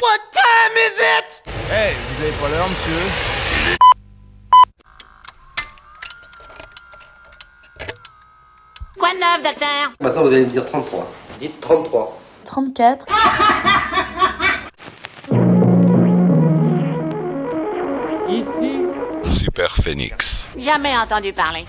What time is it? Hey, vous avez pas l'heure, monsieur Quoi de neuf, docteur? Maintenant, vous allez me dire 33. Dites 33. 34. Super Phoenix. Jamais entendu parler.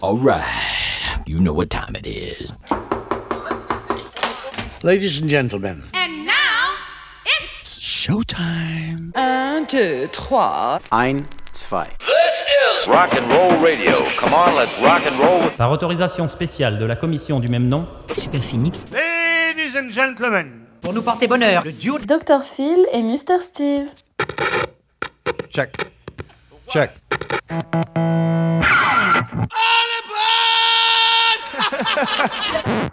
All right, you know what time it is. Ladies and gentlemen. And now, it's Showtime. un, deux, trois. Ein, zwei. Rock and roll radio. Come on, let's rock and roll. Par autorisation spéciale de la commission du même nom, Super Phoenix. Ladies and gentlemen. Pour nous porter bonheur, le duo Dr. Phil et Mr. Steve. Check. Check.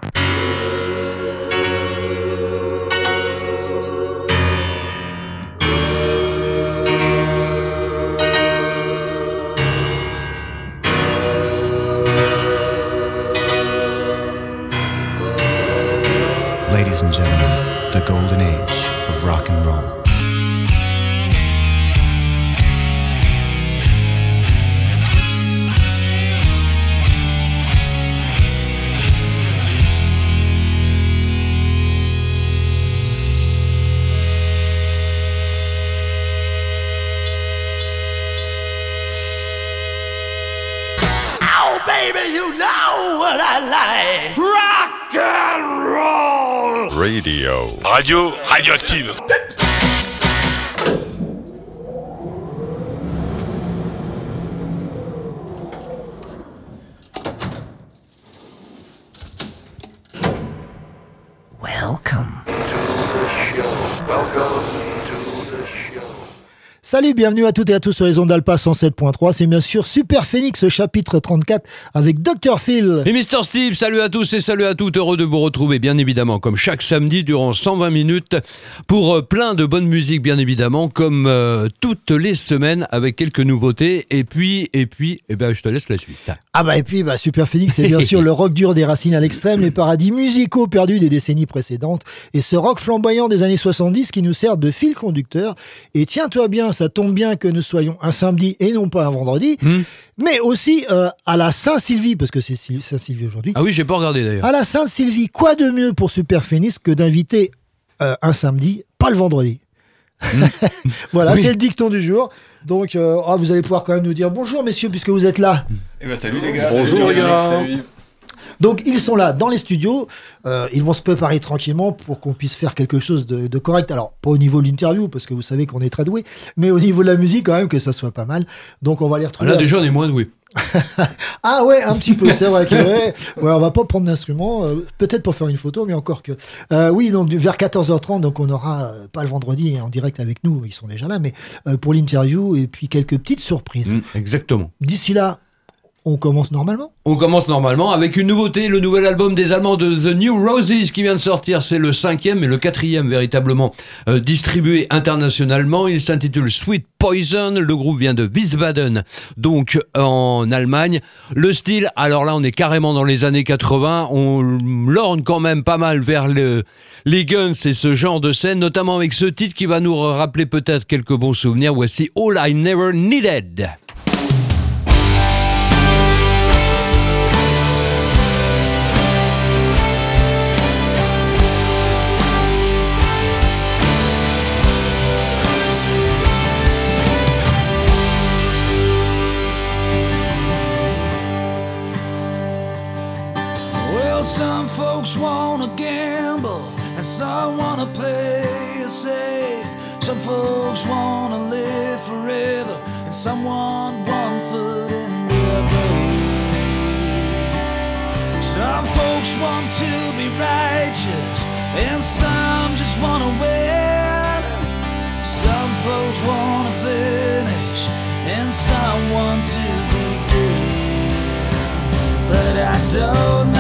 know what I like. Rock and roll. Radio. Radio radioactive. Salut, bienvenue à toutes et à tous sur les ondes Alpha 107.3. C'est bien sûr Super Phoenix, chapitre 34, avec Dr. Phil. Et Mister Steve, salut à tous et salut à toutes, heureux de vous retrouver bien évidemment comme chaque samedi durant 120 minutes pour euh, plein de bonne musique bien évidemment comme euh, toutes les semaines avec quelques nouveautés et puis et puis eh ben je te laisse la suite. Ah bah et puis bah, Super Phoenix, c'est bien sûr le rock dur des racines à l'extrême, les paradis musicaux perdus des décennies précédentes et ce rock flamboyant des années 70 qui nous sert de fil conducteur. Et tiens-toi bien, ça tombe bien que nous soyons un samedi et non pas un vendredi, mais aussi euh, à la Saint-Sylvie, parce que c'est Syl- Saint-Sylvie aujourd'hui. Ah oui, j'ai pas regardé d'ailleurs. À la Sainte-Sylvie, quoi de mieux pour Super Phoenix que d'inviter euh, un samedi, pas le vendredi? Voilà, Oui. c'est le dicton du jour. Donc, euh, ah, vous allez pouvoir quand même nous dire bonjour, messieurs, puisque vous êtes là. Eh ben, salut les gars. Bonjour, les gars. Salut. Donc, ils sont là dans les studios. Euh, ils vont se préparer tranquillement pour qu'on puisse faire quelque chose de, de correct. Alors, pas au niveau de l'interview, parce que vous savez qu'on est très doué, mais au niveau de la musique, quand même, que ça soit pas mal. Donc, on va les retrouver. Là déjà on est moins doué. Ah ouais, un petit peu, c'est vrai que ouais, ouais, on va pas prendre d'instrument, euh, peut-être pour faire une photo, mais encore que. Euh, oui, donc vers 14h30, donc on aura euh, pas le vendredi en direct avec nous, ils sont déjà là, mais pour l'interview et puis quelques petites surprises. Mm, exactement. D'ici là, on commence normalement? On commence normalement avec une nouveauté, le nouvel album des Allemands de The New Roses qui vient de sortir. C'est le cinquième et le quatrième véritablement euh, distribué internationalement. Il s'intitule Sweet Poison. Le groupe vient de Wiesbaden, donc en Allemagne. Le style, alors là, on est carrément dans les années 80. On lorne quand même pas mal vers le, les guns et ce genre de scène, notamment avec ce titre qui va nous rappeler peut-être quelques bons souvenirs. Voici All I Never Needed. Want to be righteous and some just wanna win. Some folks wanna finish and some want to begin but I don't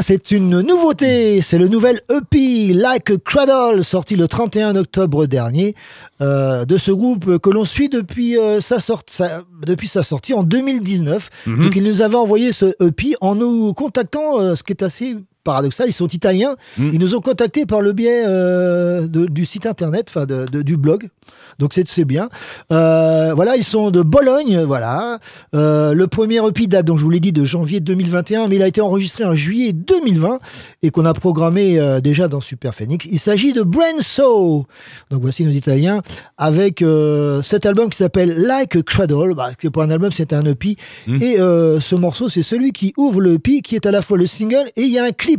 C'est une nouveauté, c'est le nouvel EP Like a Cradle sorti le 31 octobre dernier euh, de ce groupe que l'on suit depuis, euh, sa, sort- sa- depuis sa sortie en 2019. Mhm. Donc ils nous avaient envoyé ce EP en nous contactant, euh, ce qui est assez paradoxal, ils sont italiens, Mhm. ils nous ont contactés par le biais euh, de- du site internet, enfin de- de- du blog. Donc c'est bien. Euh, voilà, ils sont de Bologne, voilà. Euh, le premier EP date, donc je vous l'ai dit, de janvier 2021, mais il a été enregistré en juillet 2020 et qu'on a programmé euh, déjà dans Super Phoenix. Il s'agit de Brainsaw. Donc voici nos Italiens avec cet album qui s'appelle Like a Cradle. Bah, c'est pour un album, c'est un EP. Et euh, ce morceau, c'est celui qui ouvre le EP, qui est à la fois le single et il y a un clip.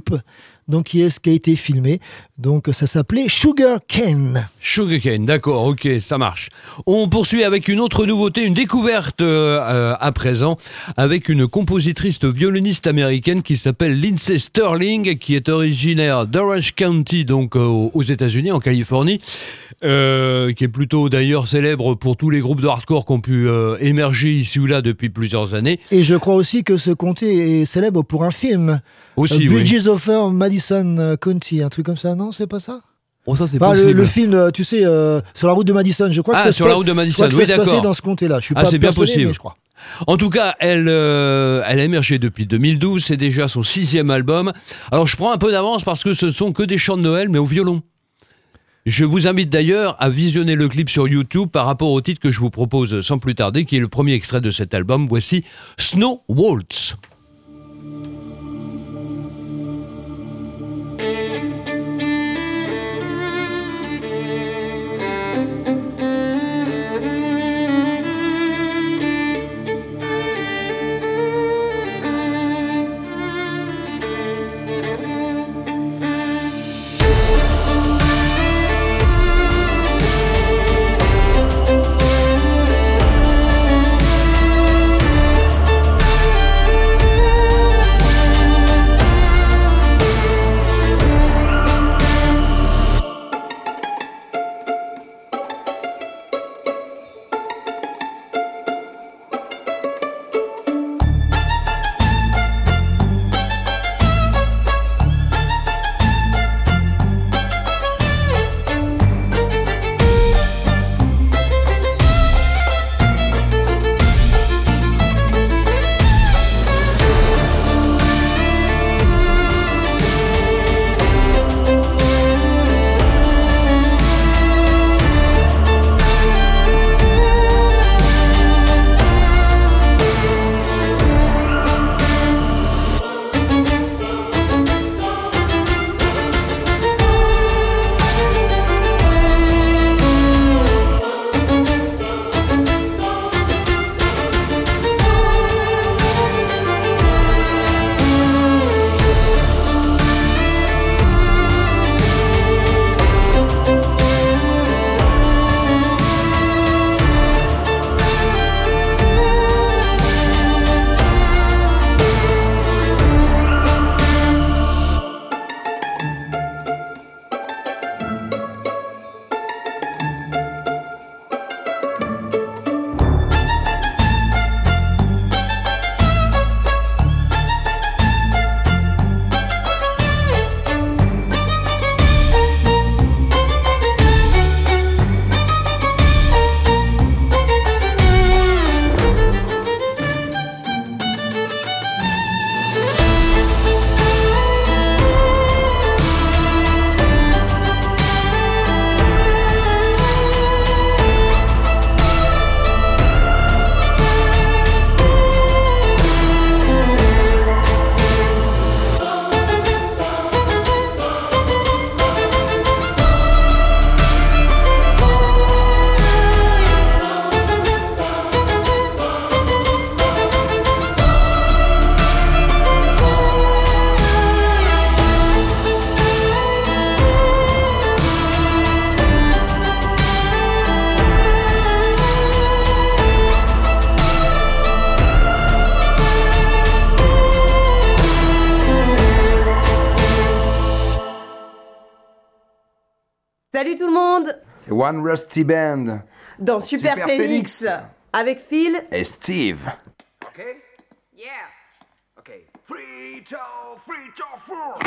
Donc, qui, est, qui a été filmé. Donc, ça s'appelait Sugar Cane. Sugarcane, d'accord, ok, ça marche. On poursuit avec une autre nouveauté, une découverte euh, à présent, avec une compositrice violoniste américaine qui s'appelle Lindsay Sterling, qui est originaire d'Orange County, donc euh, aux États-Unis, en Californie, euh, qui est plutôt d'ailleurs célèbre pour tous les groupes de hardcore qui ont pu émerger ici ou là depuis plusieurs années. Et je crois aussi que ce comté est célèbre pour un film. Aussi, Euh, oui. Bridges over Madison euh, County, un truc comme ça, non C'est pas ça? Oh, ça c'est Bah, le, possible. le film, euh, tu sais, euh, sur la route de Madison, je crois que Ah, ça sur se la route de Madison, oui, d'accord. dans ce comté-là. Je suis Ah, pas c'est bien possible. mais je crois. En tout cas, elle, euh, elle a émergé depuis 2012, c'est déjà son sixième album. Alors je prends un peu d'avance parce que ce sont que des chants de Noël, mais au violon. Je vous invite d'ailleurs à visionner le clip sur YouTube par rapport au titre que je vous propose sans plus tarder, qui est le premier extrait de cet album. Voici Snow Waltz. One Rusty Band. Dans Super, Super Phoenix, Phoenix. avec Phil. Et Steve. Okay? Yeah. Okay. Three, two, three, two, four.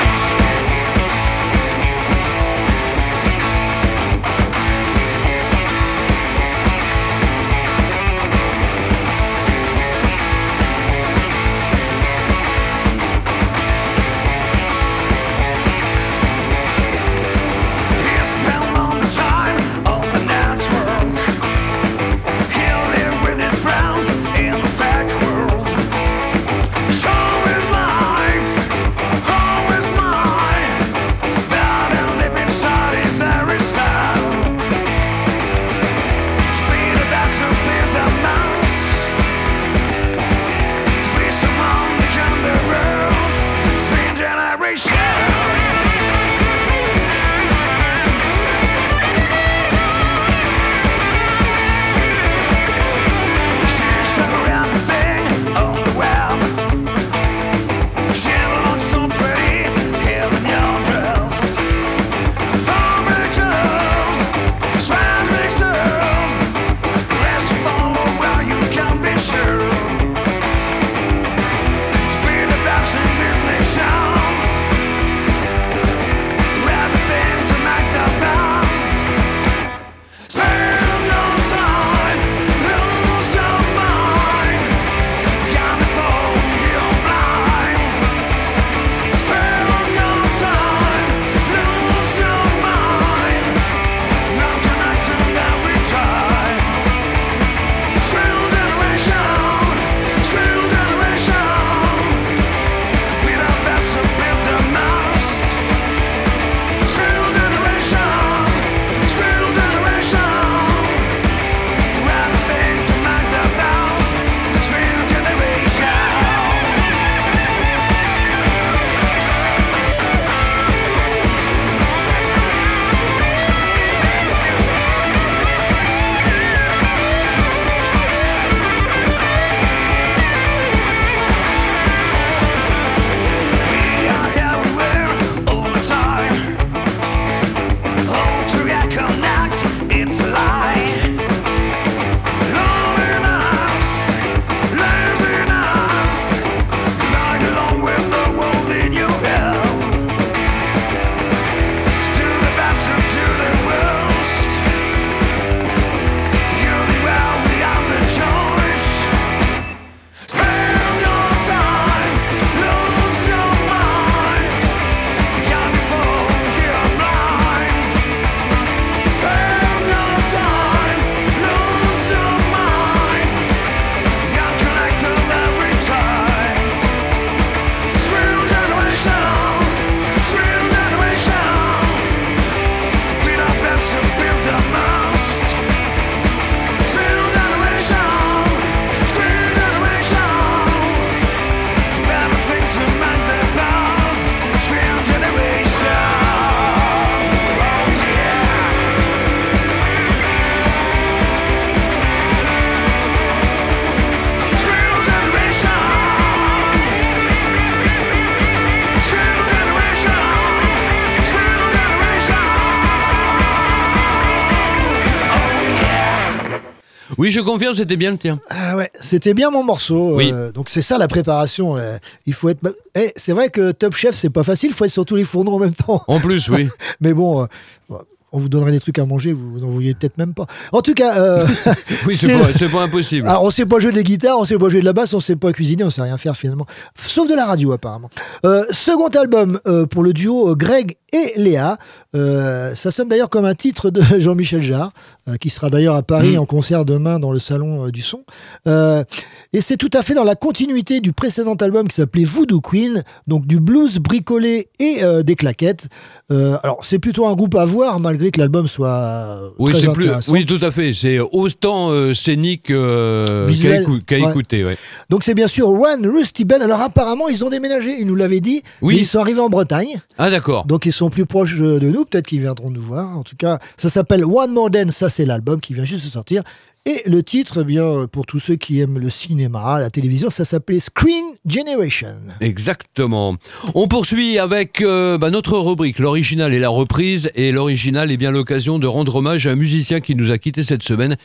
Je confirme, c'était bien le tien. Ah ouais, c'était bien mon morceau. Oui. euh, donc c'est ça la préparation. euh, il faut être. Eh, c'est vrai que Top Chef, c'est pas facile. Il faut être sur tous les fourneaux en même temps. En plus, oui. Mais bon. euh, bon, on vous donnerait des trucs à manger, vous n'en vouliez peut-être même pas. En tout cas, euh, Oui, c'est pas, impossible. Alors, on sait pas jouer des guitares, on sait pas jouer de la basse, on sait pas cuisiner, on sait rien faire finalement. Sauf de la radio, apparemment. Euh, second album euh, pour le duo Greg et Léa. Ça sonne d'ailleurs comme un titre de Jean-Michel Jarre, qui sera d'ailleurs à Paris Mm. en concert demain dans le salon euh, du son. Euh, et c'est tout à fait dans la continuité du précédent album qui s'appelait Voodoo Queen, donc du blues bricolé et euh, des claquettes. Euh, alors, c'est plutôt un groupe à voir, malgré que l'album soit euh, Oui, c'est plus. Oui, tout à fait. C'est autant euh, scénique euh, qu'à écou- ouais. écouter. ouais. Donc c'est bien sûr One Rusty Band. Alors apparemment ils ont déménagé, ils nous l'avaient dit. Oui. Mais Ils sont arrivés en Bretagne. Ah d'accord. Donc ils sont plus proches de nous, peut-être qu'ils viendront nous voir. En tout cas, ça s'appelle One More Dance, ça c'est l'album qui vient juste de sortir. Et le titre, eh bien, pour tous ceux qui aiment le cinéma, la télévision, ça s'appelait Screen Generation. Exactement. On poursuit avec euh, bah, notre rubrique, l'original et la reprise. Et l'original est bien l'occasion de rendre hommage à un musicien qui nous a quitté cette semaine,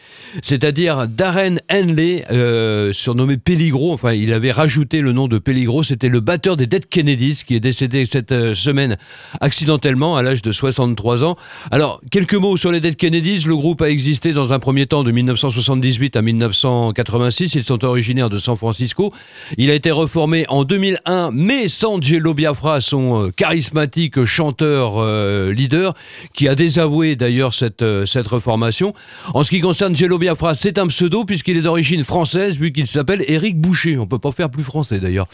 c'est-à-dire Darren Henley, euh, surnommé Peligro. Enfin, il avait rajouté le nom de Peligro. C'était le batteur des Dead Kennedys qui est décédé cette euh, semaine accidentellement à l'âge de 63 ans. Alors, quelques mots sur les Dead Kennedys. Le groupe a existé dans un premier temps de 1978 à 1986. Ils sont originaires de San Francisco. Il a été reformé en 2001, mais sans Jello Biafra, son euh, charismatique chanteur euh, leader, qui a désavoué d'ailleurs cette, euh, cette reformation. En ce qui concerne Jello Biafra, c'est un pseudo puisqu'il est d'origine française, vu qu'il s'appelle Éric Boucher. On peut pas faire plus français d'ailleurs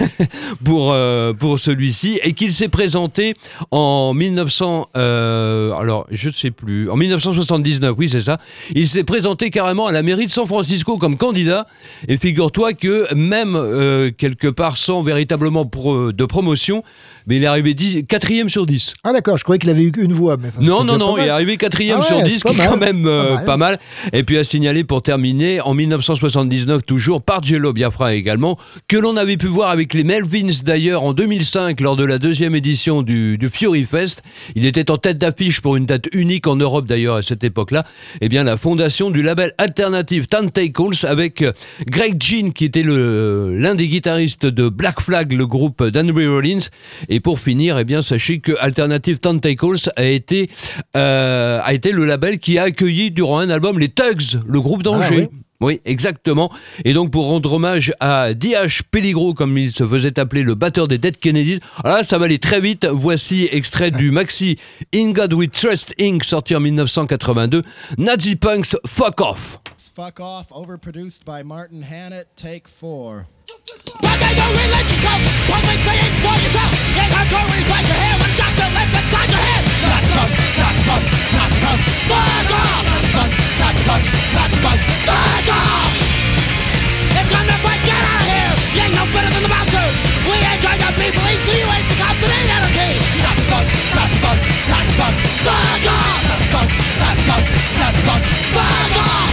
pour, pour celui-ci, et qu'il s'est présenté en 1900, euh, alors je sais plus, en 1979, oui c'est ça. Il s'est présenté carrément à la mairie de San Francisco comme candidat, et figure-toi que même euh, quelque part sans véritablement pro- de promotion, mais il est arrivé 10 quatrième sur 10. Ah d'accord, je croyais qu'il avait eu qu'une voix. Mais Non, non, non, il est arrivé quatrième Ah ouais, sur c'est 10, pas qui est mal. quand même euh, Pas mal. pas mal. Et puis à signaler pour terminer, en 1979 toujours, par Jello Biafra également, que l'on avait pu voir avec les Melvins d'ailleurs en 2005 lors de la deuxième édition du, du Fury Fest. Il était en tête d'affiche pour une date unique en Europe d'ailleurs à cette époque-là. Eh bien la fondation du label alternatif Tentacles avec euh, Greg Jean qui était le- l'un des guitaristes de Black Flag, le groupe d'Henry Rollins. Et pour finir, eh bien sachez que Alternative Tentacles a été euh, a été le label qui a accueilli durant un album les Tugs, le groupe d'Angers. oui. Oui, exactement. Et donc pour rendre hommage à D.H. Peligro, comme il se faisait appeler le batteur des Dead Kennedys, alors là ça va aller très vite. Voici extrait du maxi In God We Trust Inc. sorti en 1982. Nazi Punks Fuck Off. Fuck Off, overproduced by Martin Hannett, take four. head, your hand when your head? Not spuds, not spuds, not spuds, fuck! Not spuds, not not spuds, fuck off! If you're not fight, get out of here! You ain't no better than the bouncers! We ain't trying to be police, so you ain't the cops, it ain't anarchy! Not spuds, not spuds, not spuds, fuck off! Not spuds, not spuds, not spuds, fuck off!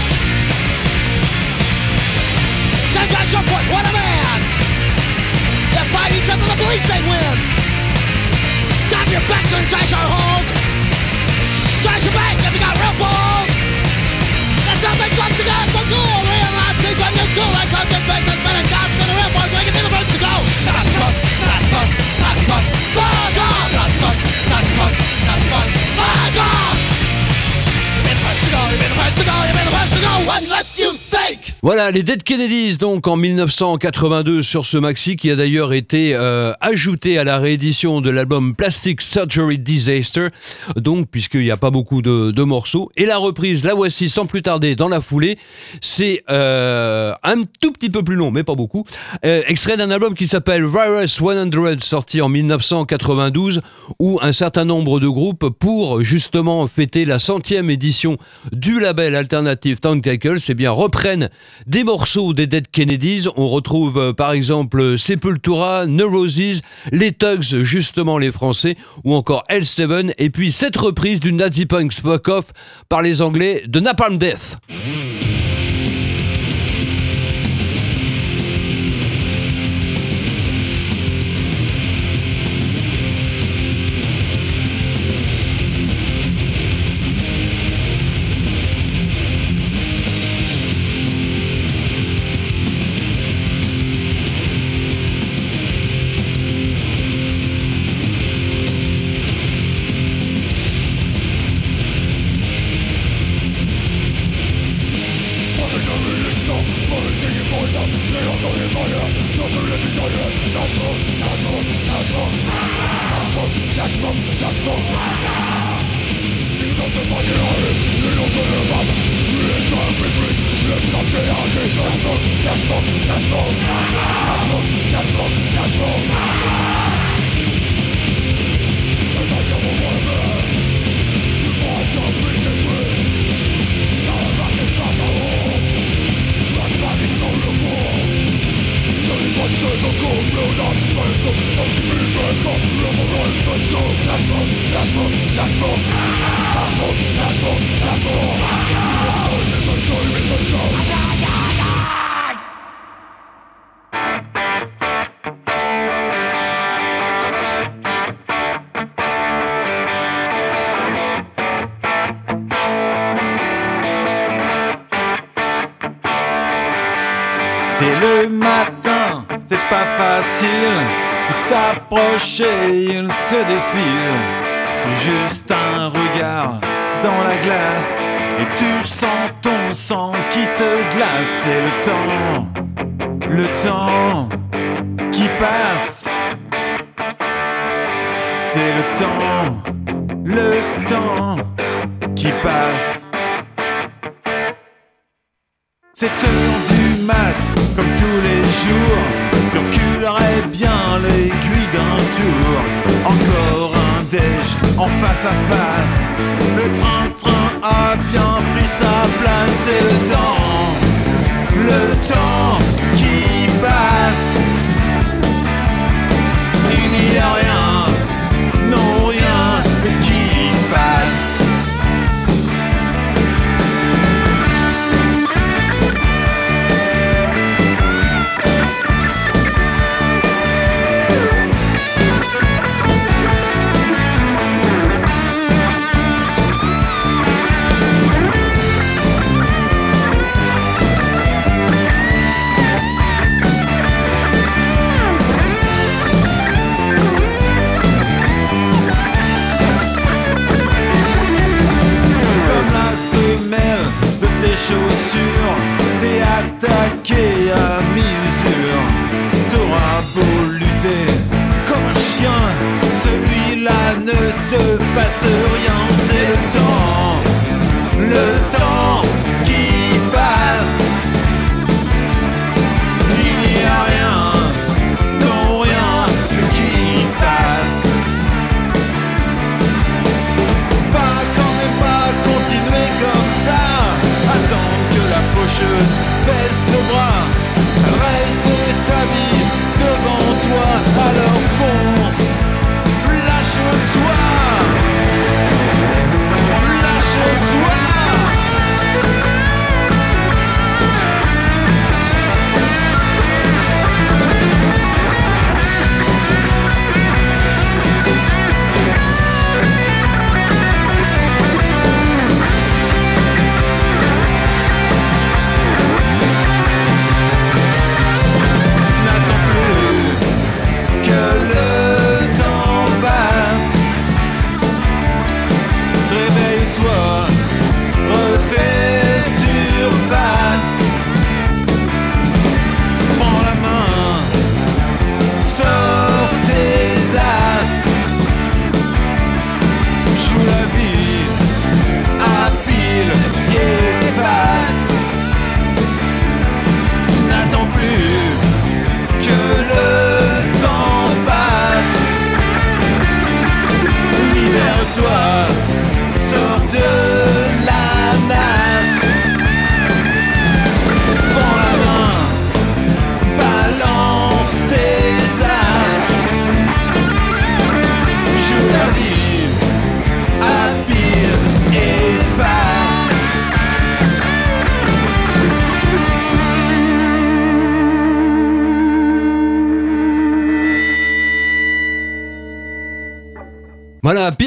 Take back your point, what a man! They each the police state wins! Stop your backs and trash our holes! Trash your bank if you got real balls! There's nothing like to get so cool! Real Nazis on your school like conscious businessmen and cops and the real boys making the first to go! Nazi punks, Nazi punks, Nazi punks, fuck off! Nazi punks, Nazi punks, Nazi punks, fuck off! You've been the first to go, you've been the first to go, you've been the first to go! What lets you Voilà, les Dead Kennedys, donc en 1982 sur ce maxi, qui a d'ailleurs été euh, ajouté à la réédition de l'album Plastic Surgery Disaster, donc puisqu'il n'y a pas beaucoup de, morceaux. Et la reprise, la voici sans plus tarder dans la foulée. C'est euh, un tout petit peu plus long, mais pas beaucoup. Euh, extrait d'un album qui s'appelle Virus 100, sorti en 1992, où un certain nombre de groupes, pour justement fêter la centième édition du label alternatif Tentacles, eh bien reprennent des morceaux des Dead Kennedys. On retrouve euh, par exemple Sepultura, Neurosis, les Tugs, justement les Français, ou encore L7, et puis cette reprise du Nazi Punk Fuck Off par les Anglais de Napalm Death. Let's de t'approcher, il se défile. Juste un regard dans la glace et tu sens ton sang qui se glace. C'est le temps, le temps qui passe. C'est le temps, le temps qui passe. Cette heure du mat, comme tous les jours, reculerais bien l'aiguille d'un tour. Encore un déj en face à face. Le train-train a bien pris sa place. C'est le temps, le temps chaussures, t'es attaqué à mi-usure. T'auras beau lutter comme un chien, celui-là ne te passe rien. Faucheuse baisse le bras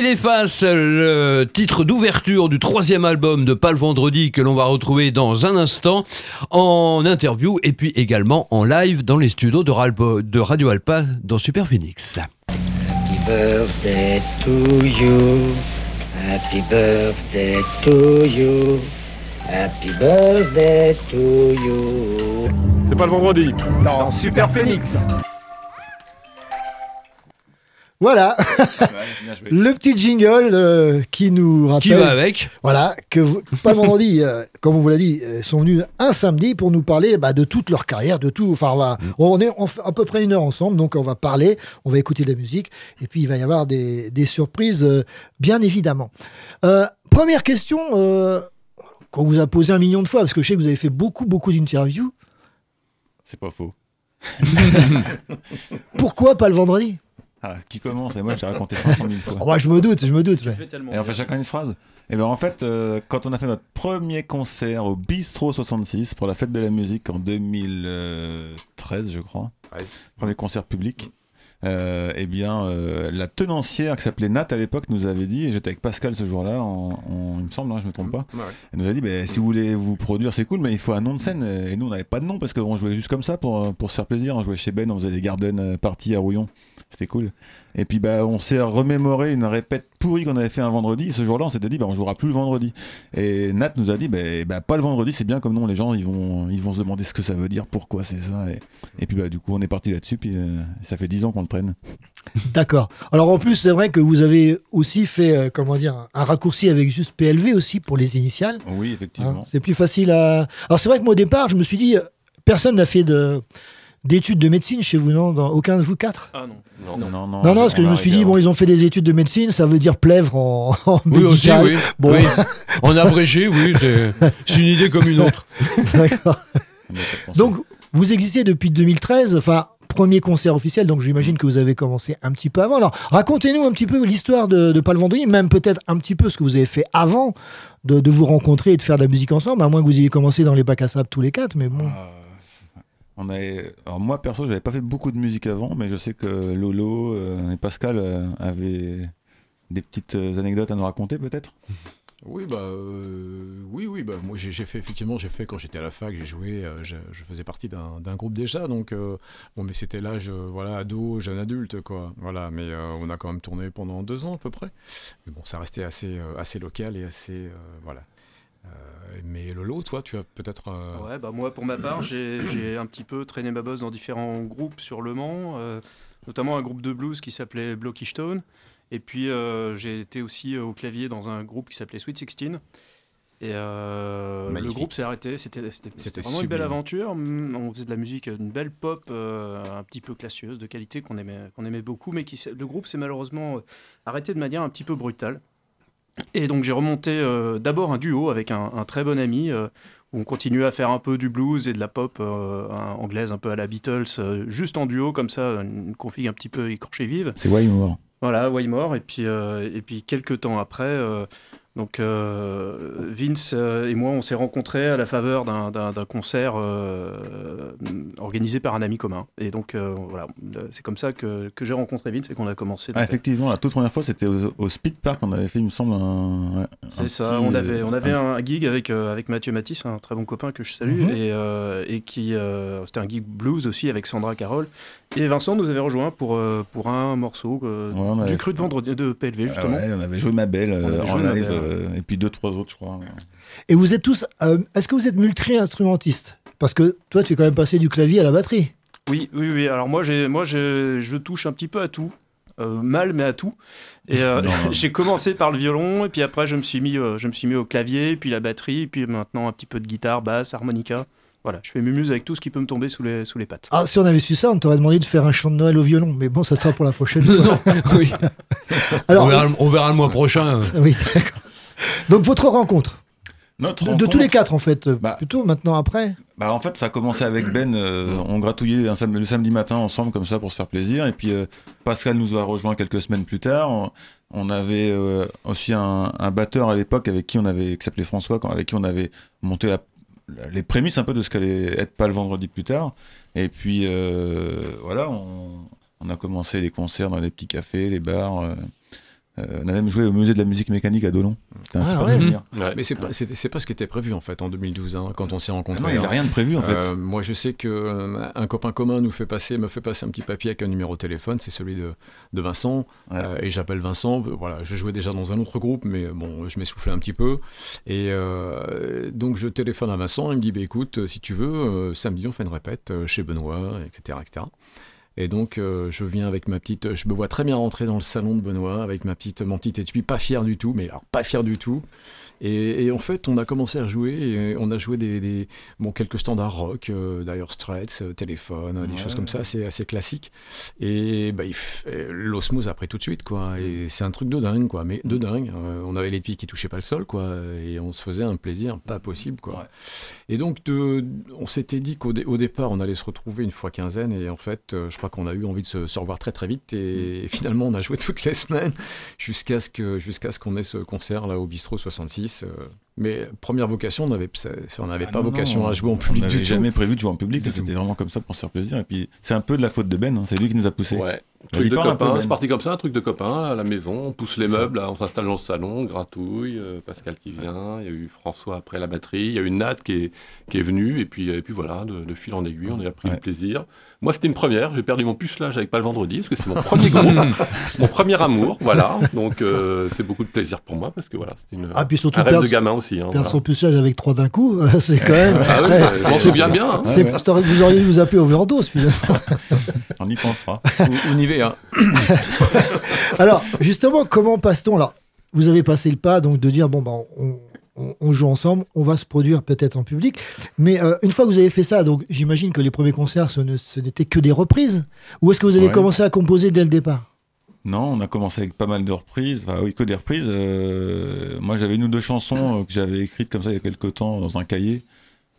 Voilà, Pile et Face, le titre d'ouverture du troisième album de Pâle Vendredi que l'on va retrouver dans un instant en interview et puis également en live dans les studios de Radio Alpa dans Super Phoenix. Happy birthday to you. Happy birthday to you. Happy birthday to you. C'est pas le vendredi. Dans Super Phoenix. Voilà, le petit jingle euh, qui nous rappelle. Qui va avec Voilà, que vous- pas le vendredi, euh, comme on vous l'a dit, euh, sont venus un samedi pour nous parler bah, de toute leur carrière, de tout. Enfin, on, va- on est on à peu près une heure ensemble, donc on va parler, on va écouter de la musique, et puis il va y avoir des, des surprises, euh, bien évidemment. Euh, première question euh, qu'on vous a posée un million de fois, parce que je sais que vous avez fait beaucoup, beaucoup d'interviews. C'est pas faux. Pourquoi pas le vendredi? Ah, qui commence Et moi, j'ai raconté 500 000 fois. Oh, Moi, je me doute, je me doute. ouais. Et on fait chacun une phrase Et ben en fait, euh, quand on a fait notre premier concert au Bistro 66 pour la fête de la musique en 2013, je crois, premier concert public. Euh, eh bien, euh, la tenancière qui s'appelait Nat à l'époque nous avait dit, et j'étais avec Pascal ce jour-là, il me semble, hein, je me trompe pas, Ouais, elle nous a dit, bah, si vous voulez vous produire, c'est cool, mais il faut un nom de scène. Et nous, on n'avait pas de nom parce qu'on jouait juste comme ça pour, pour se faire plaisir. On jouait chez Ben, on faisait des garden parties à Rouillon. C'était cool. Et puis, bah, on s'est remémoré une répète pourrie qu'on avait fait un vendredi. Ce jour-là, on s'était dit, bah, on jouera plus le vendredi. Et Nat nous a dit, bah, bah, pas le vendredi, c'est bien comme nom. Les gens, ils vont, ils vont se demander ce que ça veut dire, pourquoi c'est ça. Et, et puis, bah, du coup, on est parti là-dessus. Puis, euh, ça fait 10 ans qu'on le traîne. D'accord. Alors en plus, c'est vrai que vous avez aussi fait, euh, comment dire, un- un raccourci avec juste PLV aussi pour les initiales. Oui, effectivement. Hein, c'est plus facile à. Alors c'est vrai que moi au départ, je me suis dit, euh, personne n'a fait de d'études de médecine chez vous, non Dans aucun de vous quatre Ah non. Non, non, Non, non, parce que je me suis dit, bon, ils ont fait des études de médecine, ça veut dire plèvre en, en Oui, aussi, oui. Bon, Oui. En abrégé, oui, c'est c'est une idée comme une autre. D'accord. Donc, vous existez depuis 2013, enfin, premier concert officiel, donc j'imagine que vous avez commencé un petit peu avant. Alors, racontez-nous un petit peu l'histoire de, de même peut-être un petit peu ce que vous avez fait avant de, de vous rencontrer et de faire de la musique ensemble, à moins que vous ayez commencé dans les bacs à sable tous les quatre, mais bon. On avait... Alors moi perso, j'avais pas fait beaucoup de musique avant, mais je sais que Lolo euh, et Pascal euh, avaient des petites euh, anecdotes à nous raconter peut-être? Oui, bah, oui, oui, bah, moi j'ai fait effectivement, j'ai fait quand j'étais à la fac, j'ai joué, je, faisais partie d'un groupe déjà, donc bon, mais c'était l'âge, voilà, ado, jeune adulte, quoi, voilà, mais on a quand même tourné pendant deux ans à peu près, mais bon, ça restait assez, assez local et assez, voilà. Mais Lolo, toi, tu as peut-être. euh, Ouais, bah moi pour ma part, j'ai un petit peu traîné ma bosse dans différents groupes sur Le Mans, euh, notamment un groupe de blues qui s'appelait Blocky Stone. Et puis euh, j'ai été aussi au clavier dans un groupe qui s'appelait Sweet Sixteen. Et euh, le groupe s'est arrêté. C'était vraiment une belle aventure. Mm, On faisait de la musique, une belle pop, euh, un petit peu classieuse, de qualité qu'on aimait, qu'on aimait beaucoup. Mais qui, le groupe s'est malheureusement arrêté de manière un petit peu brutale. Et donc j'ai remonté euh, d'abord un duo avec un, un très bon ami euh, où on continuait à faire un peu du blues et de la pop euh, anglaise un peu à la Beatles, juste en duo comme ça, une config un petit peu écorchée vive. C'est Waymore. Voilà, Waymore. Et puis, et puis quelques temps après, donc euh, Vince euh, et moi, on s'est rencontrés à la faveur d'un- concert euh, organisé par un ami commun. Et donc euh, voilà, c'est comme ça que, que j'ai rencontré Vince et qu'on a commencé. Ah, effectivement, la toute première fois c'était au, au Speed Park, on avait fait, il me semble, un. C'est ça, petit, on avait, on avait un- gig avec, avec Mathieu Matisse, un très bon copain que je salue, Mhm. et, et qui c'était un gig blues aussi avec Sandra Carole. Et Vincent nous avait rejoint pour, pour un morceau Ouais, du cru de vendredi de PLV, justement. Ah ouais, on avait joué ma belle en live, et puis deux, trois autres, je crois. Et vous êtes tous. euh, Est-ce que vous êtes multi-instrumentiste Parce que toi, tu es quand même passé du clavier à la batterie. Oui, oui, oui. Alors moi, moi, je, touche un petit peu à tout. Euh, mal, mais à tout. Et euh, Non, non. j'ai commencé par le violon, et puis après, je me suis mis, euh, je me suis mis au clavier, puis la batterie, et puis maintenant un petit peu de guitare, basse, harmonica. Voilà, je fais mumuse avec tout ce qui peut me tomber sous les, sous les pattes. Ah, si on avait su ça, on t'aurait demandé de faire un chant de Noël au violon. Mais bon, ça sera pour la prochaine fois. oui. Alors, on, verra, le- on verra le mois prochain. Oui, d'accord. Donc, votre rencontre Notre de, rencontre- tous les quatre, en fait. euh, plutôt maintenant, après Bah en fait ça a commencé avec Ben, euh, on gratouillait un sam- le samedi matin ensemble comme ça pour se faire plaisir et puis euh, Pascal nous a rejoint quelques semaines plus tard. On, on avait euh, aussi un, un batteur à l'époque avec qui on avait qui s'appelait François quand- avec qui on avait monté la- la- les prémices un peu de ce qu'allait être pas le vendredi plus tard et puis voilà on, on a commencé les concerts dans les petits cafés, les bars. Euh, on a même joué au musée de la musique mécanique à Dolon. C'était un Ah super souvenir. Mais c'est pas, pas ce qui était prévu en fait en 2012 hein, quand on s'est rencontrés. Ah non, il y avait hein. rien de prévu, en fait. Euh, moi je sais que euh, un copain commun nous fait passer, me fait passer un petit papier avec un numéro de téléphone, c'est celui de, de Vincent. Euh, et j'appelle Vincent. Voilà, je jouais déjà dans un autre groupe, mais bon, je m'essoufflais un petit peu. Et euh, donc je téléphone à Vincent, il me dit bah, écoute, si tu veux, euh, samedi on fait une répète euh, chez Benoît, etc., etc. Et donc, euh, je viens avec ma petite. Je me vois très bien rentrer dans le salon de Benoît avec ma petite, mon petit étui, pas fier du tout, mais alors pas fier du tout. Et, et en fait, on a commencé à jouer. Et on a joué des, des- bon, quelques standards rock, euh, d'ailleurs Straits, euh, téléphone, des Ouais, choses comme ça, c'est assez classique. Et bah, euh, l'osmose après tout de suite, quoi. Et c'est un truc de dingue, quoi. Mais de dingue. Euh, on avait les pieds qui touchaient pas le sol, quoi. Et on se faisait un plaisir pas possible, quoi. Et donc, de- on s'était dit qu'au dé- au départ, on allait se retrouver une fois quinzaine. Et en fait, je crois qu'on a eu envie de se, se revoir très très vite. Et finalement, on a joué toutes les semaines jusqu'à ce que jusqu'à ce qu'on ait ce concert là au bistrot 66. Euh. Mais première vocation, on n'avait on n'avait Ah pas non, vocation non, à jouer en On public n'avait du jamais prévu de jouer en public, c'était vraiment comme ça pour se faire plaisir. Et puis c'est un peu de la faute de Ben, hein, c'est lui qui nous a poussé. Ouais. Truc de copain, Ben. c'est parti comme ça, un truc de copain à la maison. On pousse les meubles, là, on s'installe dans le salon, gratouille, euh, Pascal qui vient, il y a eu François après la batterie, il y a eu Nat qui est, qui est venu, et puis, et puis voilà, de, de fil en aiguille, on a pris du plaisir. Moi, c'était une première, j'ai perdu mon pucelage avec Pas le vendredi, parce que c'est mon premier groupe, mon premier amour, voilà. Donc euh, c'est beaucoup de plaisir pour moi, parce que voilà, c'est une, Ah, puis surtout un rêve de gamin aussi. Hein, Perdre voilà. son pucelage avec trois d'un coup, c'est quand même. Ah oui, Ouais, bah, je m'en c'est- souviens bien, hein. Ouais, ouais. Vous auriez dû vous appeler overdose finalement. On y pensera. ou, ou Nivea. Alors, justement, comment passe-t-on? Alors, vous avez passé le pas donc de dire bon, bah, on, on- on joue ensemble, on va se produire peut-être en public. Mais euh, une fois que vous avez fait ça, donc j'imagine que les premiers concerts, ce ne- n'étaient que des reprises. Ou est-ce que vous avez Ouais. commencé à composer dès le départ? Non, on a commencé avec pas mal de reprises. Enfin, oui, que des reprises. Euh, moi, j'avais une ou deux chansons euh, que j'avais écrites comme ça il y a quelques temps dans un cahier.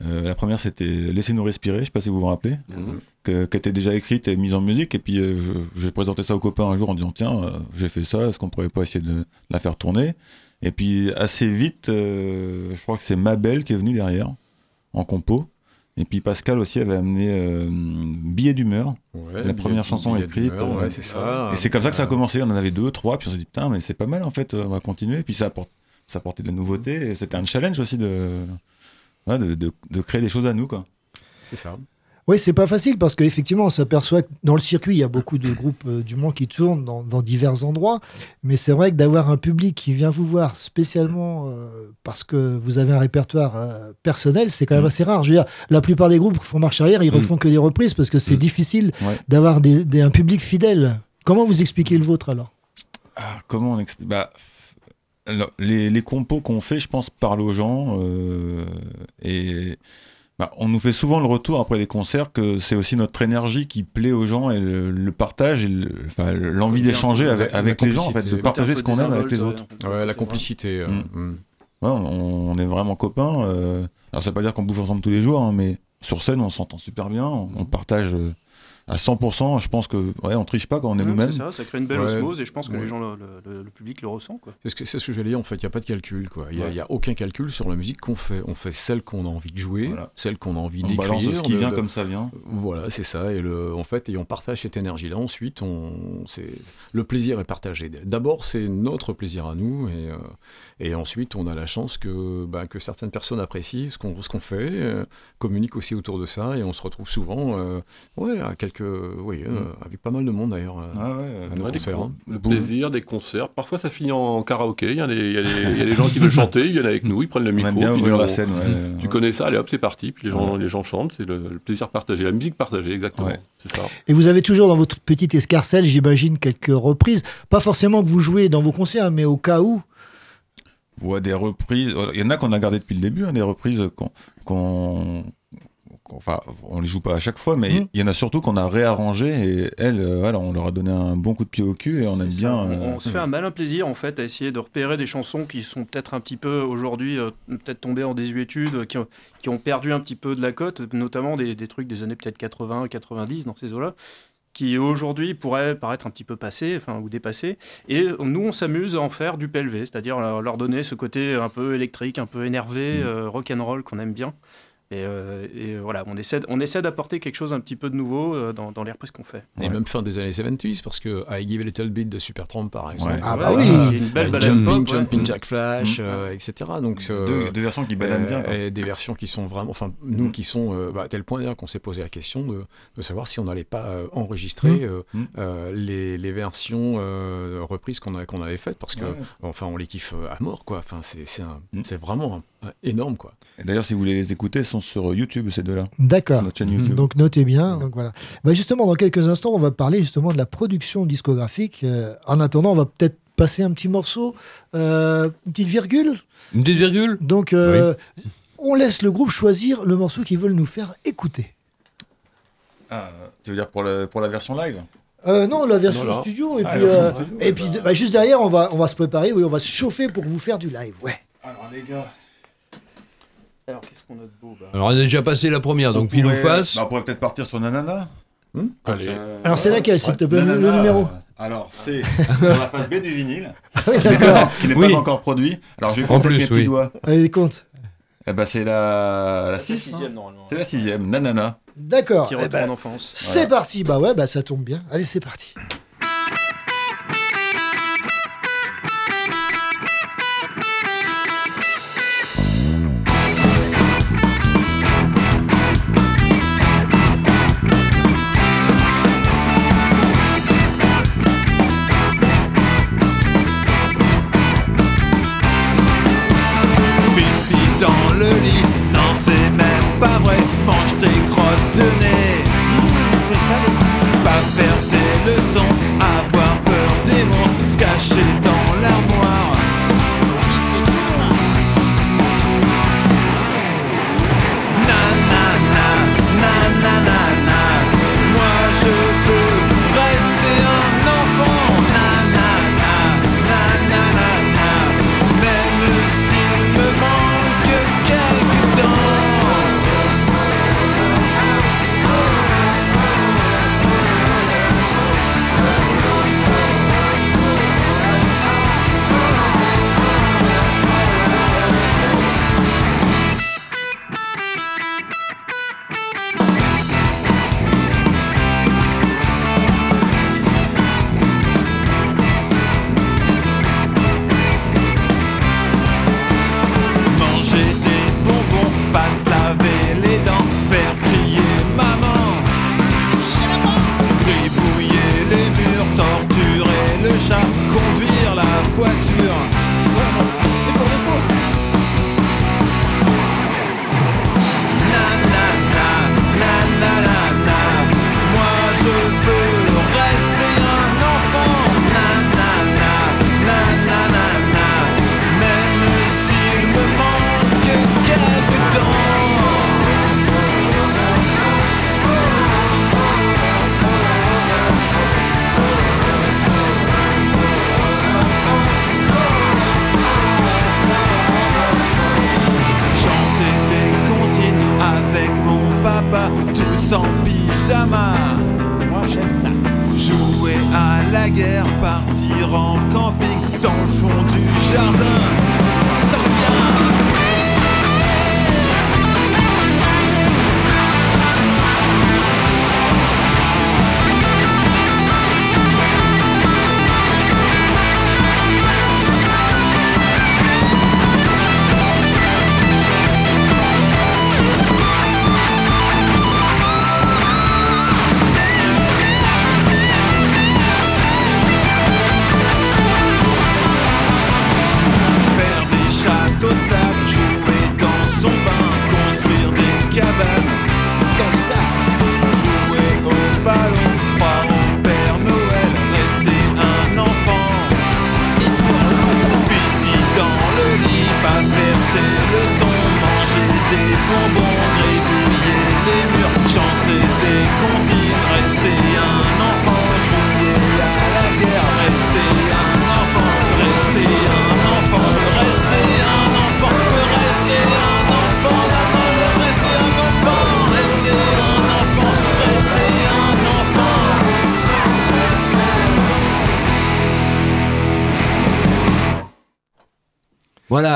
Euh, la première, c'était Laissez-nous respirer, je sais pas si vous vous rappelez, Mhm. que- qui était déjà écrite et mise en musique. Et puis, euh, j'ai présenté ça aux copains un jour en disant Tiens, euh, j'ai fait ça, est-ce qu'on pourrait pas essayer de la faire tourner? Et puis, assez vite, euh, je crois que c'est Mabel qui est venue derrière, en compo. Et puis Pascal aussi avait amené euh, Billet d'humeur, Ouais, la première chanson écrite. euh, ouais, c'est ça. Et c'est comme ça que ça a commencé. On en avait deux, trois, puis on s'est dit putain, mais c'est pas mal en fait, on va continuer. Puis ça apporte, ça apportait de la nouveauté et c'était un challenge aussi de, ouais, de, de- de créer des choses à nous quoi. C'est ça. Oui, c'est pas facile parce qu'effectivement, on s'aperçoit que dans le circuit, il y a beaucoup de groupes euh, du monde qui tournent dans, dans divers endroits. Mais c'est vrai que d'avoir un public qui vient vous voir spécialement euh, parce que vous avez un répertoire euh, personnel, c'est quand même assez rare. Je veux dire, la plupart des groupes font marche arrière, ils Mm. refont que des reprises parce que c'est difficile Ouais. d'avoir des- des- un public fidèle. Comment vous expliquez le vôtre alors? Ah, comment on explique bah, les, les compos qu'on fait, je pense, parlent aux gens. euh, et bah, on nous fait souvent le retour après les concerts que c'est aussi notre énergie qui plaît aux gens et le, le partage et le- l'envie d'échanger avec, les gens, en fait, de partager ce qu'on aime avec les autres. Ouais, la complicité. euh, Mm. mm. Ouais, on, on est vraiment copains. euh, alors ça veut pas dire qu'on bouffe ensemble tous les jours, hein, mais sur scène on s'entend super bien, on, on partage euh, à 100%. Je pense que ouais, on triche pas quand on est Ouais, nous-mêmes. C'est ça, ça crée une belle Ouais. osmose et je pense que Ouais. les gens, le, le- le public le ressent. Quoi. C'est ce que, ce que j'allais dire, en fait, il n'y a pas de calcul. quoi. Il n'y a, aucun calcul sur la musique qu'on fait. On fait celle qu'on a envie de jouer, Voilà. celle qu'on a envie On d'écrire. balance ce qui le- vient comme ça vient. Voilà, c'est ça. Et le, en fait, et on partage cette énergie-là. Ensuite, on, c'est, le plaisir est partagé. D'abord, c'est notre plaisir à nous. Et, euh, et ensuite, on a la chance que, bah, que certaines personnes apprécient ce qu'on, ce qu'on fait, euh, communiquent aussi autour de ça. Et on se retrouve souvent euh, ouais, à quelques, oui, euh, avec pas mal de monde d'ailleurs. euh, Ah ouais, à nos Ouais, des concerts, con- hein. le plaisir, des concerts. Parfois, ça finit en karaoké. Il y a des, gens qui veulent chanter, ils viennent avec nous, ils prennent le micro. bien puis la scène, ouais. Tu connais ça, allez hop, c'est parti. Puis les gens, Ouais. les gens chantent, c'est le, le plaisir partagé, la musique partagée, exactement. C'est ça. Et vous avez toujours dans votre petite escarcelle, j'imagine, quelques reprises. Pas forcément que vous jouez dans vos concerts, mais au cas où. Ouais, des reprises. Il y en a qu'on a gardé depuis le début, hein, des reprises qu'on- Enfin, on les joue pas à chaque fois, mais il Mhm. y en a surtout qu'on a réarrangé et elles, euh, voilà, on leur a donné un bon coup de pied au cul et on aime bien. on, euh, on se fait un malin plaisir en fait à essayer de repérer des chansons qui sont peut-être un petit peu aujourd'hui euh, peut-être tombées en désuétude, qui ont, qui ont perdu un petit peu de la cote, notamment des, des trucs des années peut-être 80, 90 dans ces eaux-là qui aujourd'hui pourraient paraître un petit peu passés enfin, ou dépassés. Et nous, on s'amuse à en faire du PLV, c'est-à-dire leur donner ce côté un peu électrique, un peu énervé, euh, rock'n'roll qu'on aime bien. Et, euh, et voilà, on essaie, on essaie d'apporter quelque chose un petit peu de nouveau euh, dans, dans les reprises qu'on fait. Et même fin des années 70s, parce que I Give a Little Bit de Supertramp, par exemple. Ouais. Ah bah oui. une belle Euh, Jumping, pop, ouais. Jumping Jack Flash, Mm. euh, etc. Donc, deux, euh, deux versions qui baladent bien. quoi. et des versions qui sont vraiment, enfin nous Mm. qui sont euh, bah, à tel point d'ailleurs qu'on s'est posé la question de, de savoir si on n'allait pas euh, enregistrer Mm. euh, Mm. euh, les, les versions euh, reprises qu'on a- qu'on avait faites parce que enfin on les kiffe euh, à mort quoi. Enfin c'est Mm. vraiment un- un énorme quoi. Et D'ailleurs, si vous voulez les écouter, sont sont sur YouTube, ces deux-là. D'accord. YouTube. Donc notez bien. Donc voilà. Bah, justement, dans quelques instants, on va parler justement de la production discographique. Euh, en attendant, on va peut-être passer un petit morceau, euh, une petite virgule. Une petite virgule Donc, euh, on laisse le groupe choisir le morceau qu'ils veulent nous faire écouter. Ah, tu veux dire pour, le, pour la version live? Euh, non, la version Non, là. studio. Et Ah, puis, euh, studio, et puis bah, juste derrière, on va, on va se préparer. Oui, on va se chauffer pour vous faire du live. Ouais. Alors les gars. Alors, qu'est-ce qu'on a de beau bah Alors on a déjà passé la première, donc pile ou face. bah, on pourrait peut-être partir sur Nanana. Comme Allez. ça. Alors, c'est laquelle, s'il te plaît, le- numéro Alors, c'est sur la face B du vinyle, d'accord. qui n'est Oui. pas encore produit. Alors, je vais En compter avec plus, mes petits oui. doigts. Allez, compte. Eh ben, c'est la, la C'est la 6. sixième, normalement. C'est la sixième, Nanana. D'accord. Qui Eh retourne ben, en enfance. c'est parti. Bah ouais, bah ça tombe bien. Allez, c'est parti.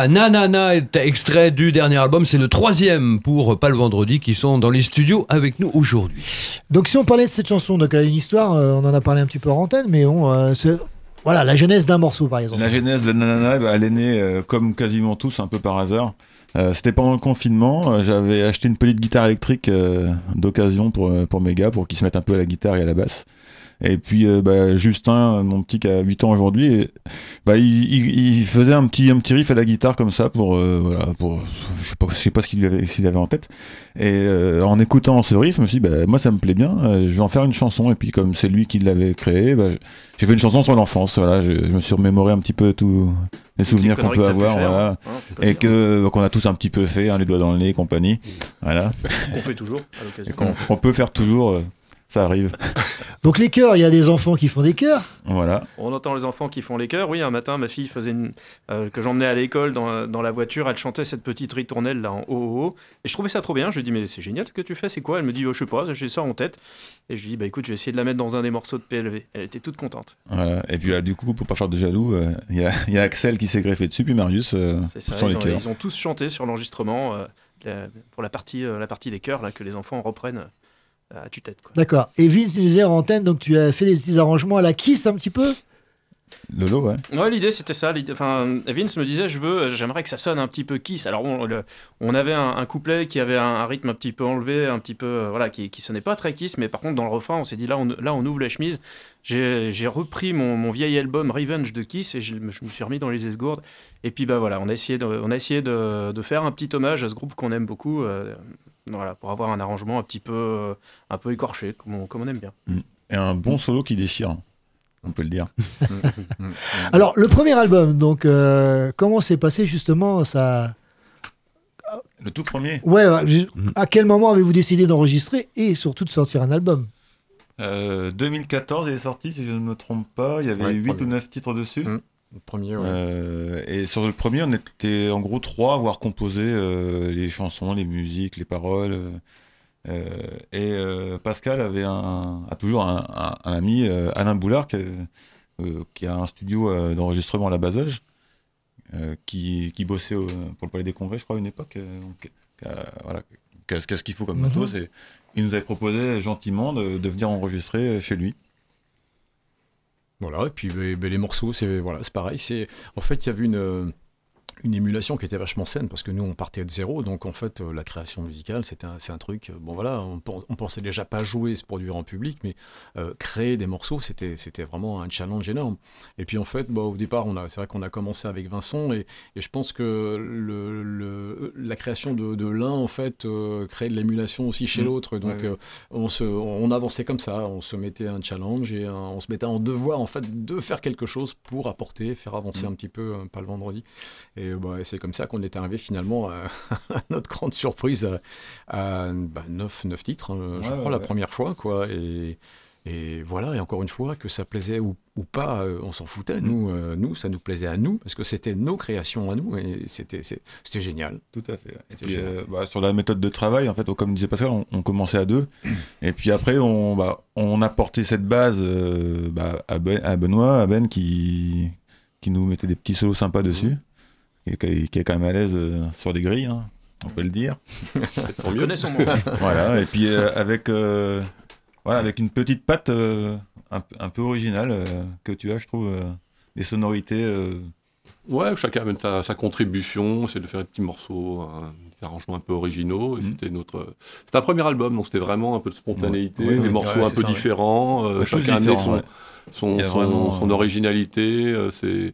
Voilà, Nanana est extrait du dernier album, c'est le troisième pour Pas le Vendredi qui sont dans les studios avec nous aujourd'hui. Donc, si on parlait de cette chanson, donc elle a une histoire, euh, on en a parlé un petit peu en antenne, mais on, euh, voilà, la genèse d'un morceau, par exemple. La genèse de Nanana, bah, elle est née, euh, comme quasiment tous, un peu par hasard. Euh, C'était pendant le confinement. euh, J'avais acheté une petite guitare électrique euh, d'occasion pour, euh, pour mes gars, pour qu'ils se mettent un peu à la guitare et à la basse. Et puis euh, bah, Justin, mon petit qui a 8 ans aujourd'hui, bah, il, il- il faisait un petit, un petit riff à la guitare comme ça pour, euh, voilà, pour je sais pas, je sais pas ce qu'il avait, s'il avait en tête. Et euh, en écoutant ce riff, je me suis dit, bah, moi ça me plaît bien, je vais en faire une chanson. Et puis comme c'est lui qui l'avait créé, bah, j'ai fait une chanson sur l'enfance. Voilà, je, je me suis remémoré un petit peu tous les souvenirs qu'on peut avoir, faire, voilà, hein, et que qu'on a tous un petit peu fait, hein, les doigts dans le nez, et compagnie. Voilà. Qu'on fait toujours, à l'occasion. Qu'on peut faire toujours. Euh, ça arrive. Donc les chœurs, il y a des enfants qui font des chœurs. Voilà. On entend les enfants qui font les chœurs. Oui, un matin, ma fille faisait une, euh, que j'emmenais à l'école dans, dans la voiture. Elle chantait cette petite ritournelle là en haut, haut, haut. Et je trouvais ça trop bien. Je lui dis mais c'est génial ce que tu fais. C'est quoi? Elle me dit oh, je sais pas. J'ai ça en tête. Et je lui dis bah écoute, je vais essayer de la mettre dans un des morceaux de PLV. Elle était toute contente. Voilà. Et puis là, du coup, pour pas faire de jaloux, euh, il y, a, il y a Axel qui s'est greffé dessus, puis Marius euh, C'est ça. sur Ils les ont, chœurs. ils ont tous chanté sur l'enregistrement euh, pour la partie, euh, la partie des chœurs là que les enfants reprennent euh, à tue-tête. D'accord. Et Vince, tu disais en antenne, donc tu as fait des petits arrangements à la Kiss un petit peu? Lolo, ouais. Ouais, l'idée c'était ça. Enfin, Vince me disait, je veux, j'aimerais que ça sonne un petit peu Kiss. Alors bon, le- on avait un, un couplet qui avait un, un rythme un petit peu enlevé, un petit peu, euh, voilà, qui, qui sonnait pas très Kiss, mais par contre dans le refrain, on s'est dit là, on, là, on ouvre la chemise. J'ai repris mon, mon vieil album Revenge de Kiss et je, me- je me suis remis dans les esgourdes. Et puis bah voilà, on a essayé de, on a essayé de, de faire un petit hommage à ce groupe qu'on aime beaucoup, euh, voilà, pour avoir un arrangement un petit peu, euh, un peu écorché, comme on, comme on aime bien. Mm. Et un bon solo qui déchire, on peut le dire. Alors, le premier album, donc, euh, comment s'est passé justement ça? Le tout premier? Ouais, à quel moment avez-vous décidé d'enregistrer et surtout de sortir un album? Euh, 2014, il est sorti, si je ne me trompe pas. Il y avait Ouais, 8 premier. ou 9 titres dessus. Le premier, ouais. Euh, et sur le premier, on était en gros trois à avoir composé euh, les chansons, les musiques, les paroles. euh, et Pascal avait un, a toujours un, un- un ami, Alain Boulard, qui, a- qui a un studio d'enregistrement à la Bazoge, euh, qui, qui bossait au- pour le Palais des Congrès, je crois, à une époque. voilà, qu'est-ce qu'il faut comme Mhm. matos il nous avait proposé gentiment de, de venir enregistrer chez lui. Voilà, et puis ben, ben, les morceaux, c'est voilà, pareil. En fait, il y avait une euh, une émulation qui était vachement saine parce que nous on partait de zéro, donc en fait euh, la création musicale c'était un, c'est un truc. euh, Bon voilà, on, pen- on pensait déjà pas jouer, se produire en public, mais euh, créer des morceaux c'était c'était vraiment un challenge énorme. Et puis en fait, bah, au départ, on a c'est vrai qu'on a commencé avec Vincent et, et je pense que le, le- la création de, de l'un en fait euh, crée de l'émulation aussi chez Mhm. l'autre, donc Ouais, ouais. euh, on, se, on avançait comme ça, on se mettait un challenge et un- on se mettait en devoir en fait de faire quelque chose pour apporter, faire avancer Mm. un petit peu, pas le vendredi. Et euh, bah, c'est comme ça qu'on est arrivé finalement à, à notre grande surprise à, à, bah, 9, 9 titres, hein, je crois, ouais, la ouais. première fois. quoi. Et, et voilà, et encore une fois, que ça plaisait ou, ou pas, euh, on s'en foutait. Mm. Nous, euh, nous, ça nous plaisait à nous, parce que c'était nos créations à nous, et c'était génial. Tout à fait. Et puis, euh, bah, sur la méthode de travail, en fait, comme disait Pascal, on, on commençait à deux. Et puis après, on, bah, on a porté cette base euh, bah, à, ben, à Benoît, à Ben, qui, qui nous mettait des petits solos sympas dessus. Qui, est- qui est quand même à l'aise euh, sur des grilles, hein, on peut le dire. On connaît son mot. voilà, et puis euh, avec, euh, voilà, avec une petite patte euh, un, un peu originale euh, que tu as, je trouve, euh, des sonorités. euh, Ouais, chacun amène sa, sa contribution, c'est de faire des petits morceaux, des arrangements un peu originaux. Et c'était notre. C'était un premier album, donc c'était vraiment un peu de spontanéité, Ouais, ouais, des morceaux Ouais, un peu ça, différents. euh, Ouais, tous chacun amenait différents, son, vraiment, euh, originalité. euh, c'est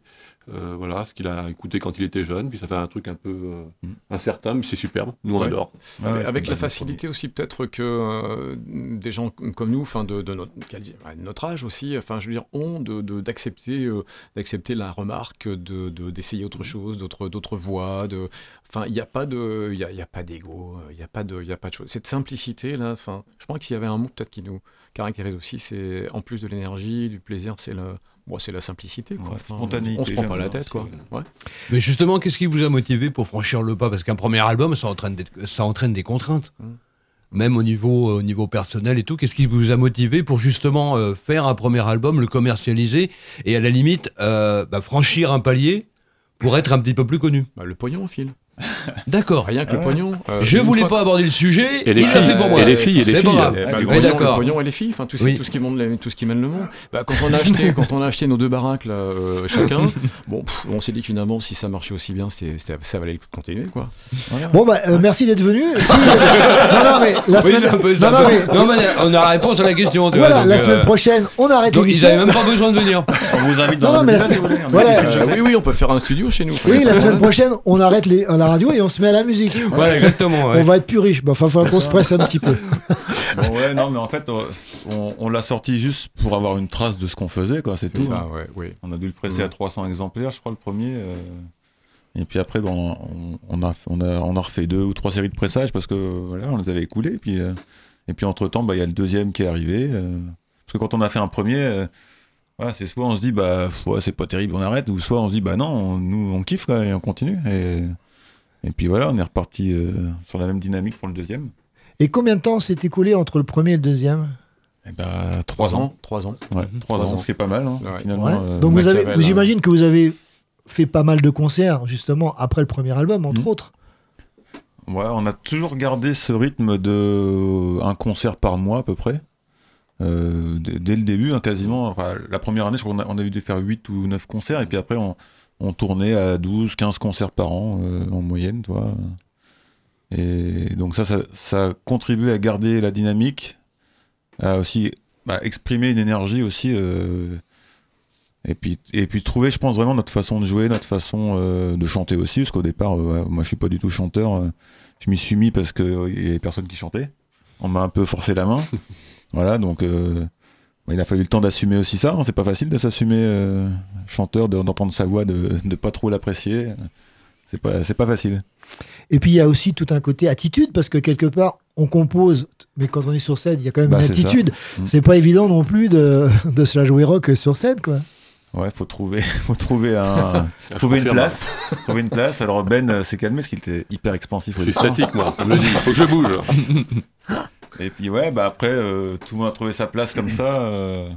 euh, voilà ce qu'il a écouté quand il était jeune. Puis ça fait un truc un peu euh, Mm. incertain, mais c'est superbe. Nous on Ouais. adore. ouais, avec la facilité aussi peut-être que euh, des gens comme nous, enfin de, de notre, de notre âge aussi, enfin je veux dire, ont de- de- d'accepter euh, d'accepter la remarque, de de- d'essayer autre chose, d'autres d'autres voies, de, enfin il n'y a pas de, il y a, il y a pas d'ego, il y a pas de, il y a pas de chose. Cette simplicité là, enfin je crois qu'il y avait un mot peut-être qui nous caractérise aussi, c'est en plus de l'énergie, du plaisir, c'est le Bon, c'est la simplicité, quoi. Ouais, Enfin, spontanéité, on se prend pas la tête, quoi. Ouais. Mais justement, qu'est-ce qui vous a motivé pour franchir le pas? Parce qu'un premier album, ça entraîne des, ça entraîne des contraintes. Même au niveau, au niveau personnel et tout. Qu'est-ce qui vous a motivé pour justement euh, faire un premier album, le commercialiser et à la limite euh, bah, franchir un palier pour être un petit peu plus connu? Bah, le pognon, Phil. D'accord. Rien que le pognon. euh, Je une voulais fois- pas aborder le sujet. Et les il filles, fait pour moi. et les filles, et les Mais filles. Eh ben, le, pognon, d'accord. le pognon et les filles, enfin tout, ce- Oui. tout ce qui monte, tout ce qui mène le monde. Bah, quand on a acheté, quand on a acheté nos deux baraques là, euh, chacun, bon, pff, on s'est dit finalement, si ça marchait aussi bien, c'était- c'était- ça valait le coup de continuer, quoi. Bon, bah, euh, merci d'être venu. Et puis, euh, non, non, mais la Oui, semaine, c'est un peu non, ça. non, mais- Non, mais on a la réponse à la question. tu vois, voilà, donc, la semaine euh, prochaine, on arrête Donc ils avaient même pas besoin de venir. On vous invite dans non, mais la la si vous voulez. semaine- voilà. Euh, oui, oui, on peut faire un studio chez nous. Oui, la semaine prochaine, on arrête les, la radio et on se met à la musique. Voilà, exactement. ouais. On va être plus riche. Bah, Enfin, faut qu'on se presse un petit peu. Bon, ouais, non, mais en fait, on, on l'a sorti juste pour avoir une trace de ce qu'on faisait, quoi, c'est tout. ça, hein. ouais, oui. On a dû le presser à 300 exemplaires, je crois, le premier. euh, Et puis après, bon, on, on a, on, a, on a refait deux ou trois séries de pressages parce que voilà, on les avait écoulés. Et puis, euh, et puis entre-temps, bah, il y a le deuxième qui est arrivé. euh, parce que quand on a fait un premier, euh, voilà, c'est soit on se dit, bah, ouais, c'est pas terrible, on arrête, ou soit on se dit, bah non, on- nous, on kiffe quoi, et on continue. Et, et puis voilà, on est reparti euh, sur la même dynamique pour le deuxième. Et combien de temps s'est écoulé entre le premier et le deuxième? Et bah, trois ans. Trois ans. Ouais, trois Trois ans, ans. ce qui est pas mal, hein, Ouais. finalement. Ouais. euh, Donc, vous avez, j'imagine que vous avez fait pas mal de concerts, justement, après le premier album, entre Mhm. autres. Ouais, on a toujours gardé ce rythme de un concert par mois à peu près. Euh, dès, le début, hein, quasiment. Enfin, la première année, je crois qu'on a, on a dû faire 8 ou 9 concerts, et puis après, on, on tournait à 12, 15 concerts par an euh, en moyenne, tu vois. Et donc ça, ça, ça contribue à garder la dynamique, à aussi bah, exprimer une énergie aussi. euh, et puis, et puis trouver, je pense, vraiment notre façon de jouer, notre façon euh, de chanter aussi, parce qu'au départ, ouais, moi je suis pas du tout chanteur. je m'y suis mis parce qu'il y avait personne qui chantait. On m'a un peu forcé la main. voilà, donc il a fallu le temps d'assumer aussi ça. hein, C'est pas facile de s'assumer euh, chanteur, de- d'entendre sa voix, de, de pas trop l'apprécier. C'est pas, c'est pas facile. Et puis il y a aussi tout un côté attitude, parce que quelque part, on compose, mais quand on est sur scène, il y a quand même Bah, une attitude. Mm. C'est pas évident non plus de, de se la jouer rock sur scène, quoi. Ouais, faut trouver, faut trouver un, trouver une place, trouver une place. Alors Ben euh, s'est calmé parce qu'il était hyper expansif. Je suis statique, moi. Je dis, il faut que je bouge. Et puis ouais, bah après, euh, tout le monde a trouvé sa place comme ça. euh,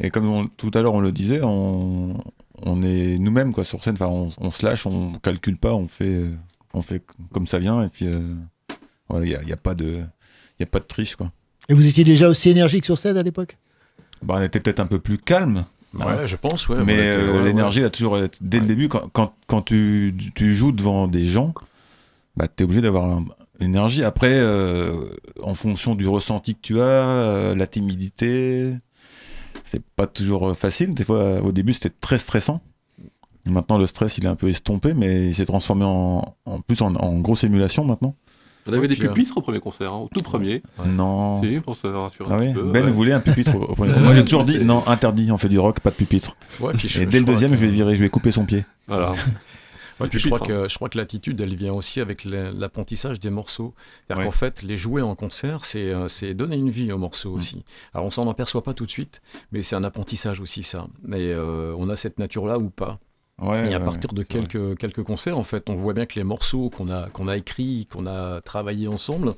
et comme on- tout à l'heure on le disait, on, on est nous-mêmes quoi sur scène. Enfin, on, on se lâche, on calcule pas, on fait, euh, on fait comme ça vient. Et puis euh, voilà, il y a, il y a pas de, il y a pas de triche quoi. Et vous étiez déjà aussi énergique sur scène à l'époque? Bah, on était peut-être un peu plus calme. Ouais, je pense, ouais. Mais on était- euh, ouais, l'énergie a toujours été, dès le début, quand, quand, quand tu, tu joues devant des gens, bah, tu es obligé d'avoir un- une énergie. Après, euh, en fonction du ressenti que tu as, euh, la timidité, c'est pas toujours euh, facile. Des fois, au début, c'était très stressant. Maintenant, le stress, il est un peu estompé, mais il s'est transformé en, en plus en, en grosse émulation maintenant. On avait des puis, euh, pupitres au premier concert, hein, au tout premier. Non. Si, pour se rassurer Ah un oui petit peu. ben ouais. voulait un pupitre. au- premier. Ouais, Moi, j'ai toujours dit non, interdit, on fait du rock, pas de pupitre. Ouais, puis je- Et je dès le deuxième, que- je vais virer, je vais couper son pied. Voilà. Ouais, puis je crois que je crois que l'attitude elle vient aussi avec la- l'apprentissage des morceaux. C'est-à-dire Ouais. qu'en fait, les jouer en concert, c'est euh, donner une vie aux morceaux aussi. Alors on s'en aperçoit pas tout de suite, mais c'est un apprentissage aussi ça. Et euh, on a cette nature là ou pas. Ouais, Et à ouais, partir de vrai. quelques, quelques concerts, en fait, on voit bien que les morceaux qu'on a, qu'on a écrits, qu'on a travaillés ensemble,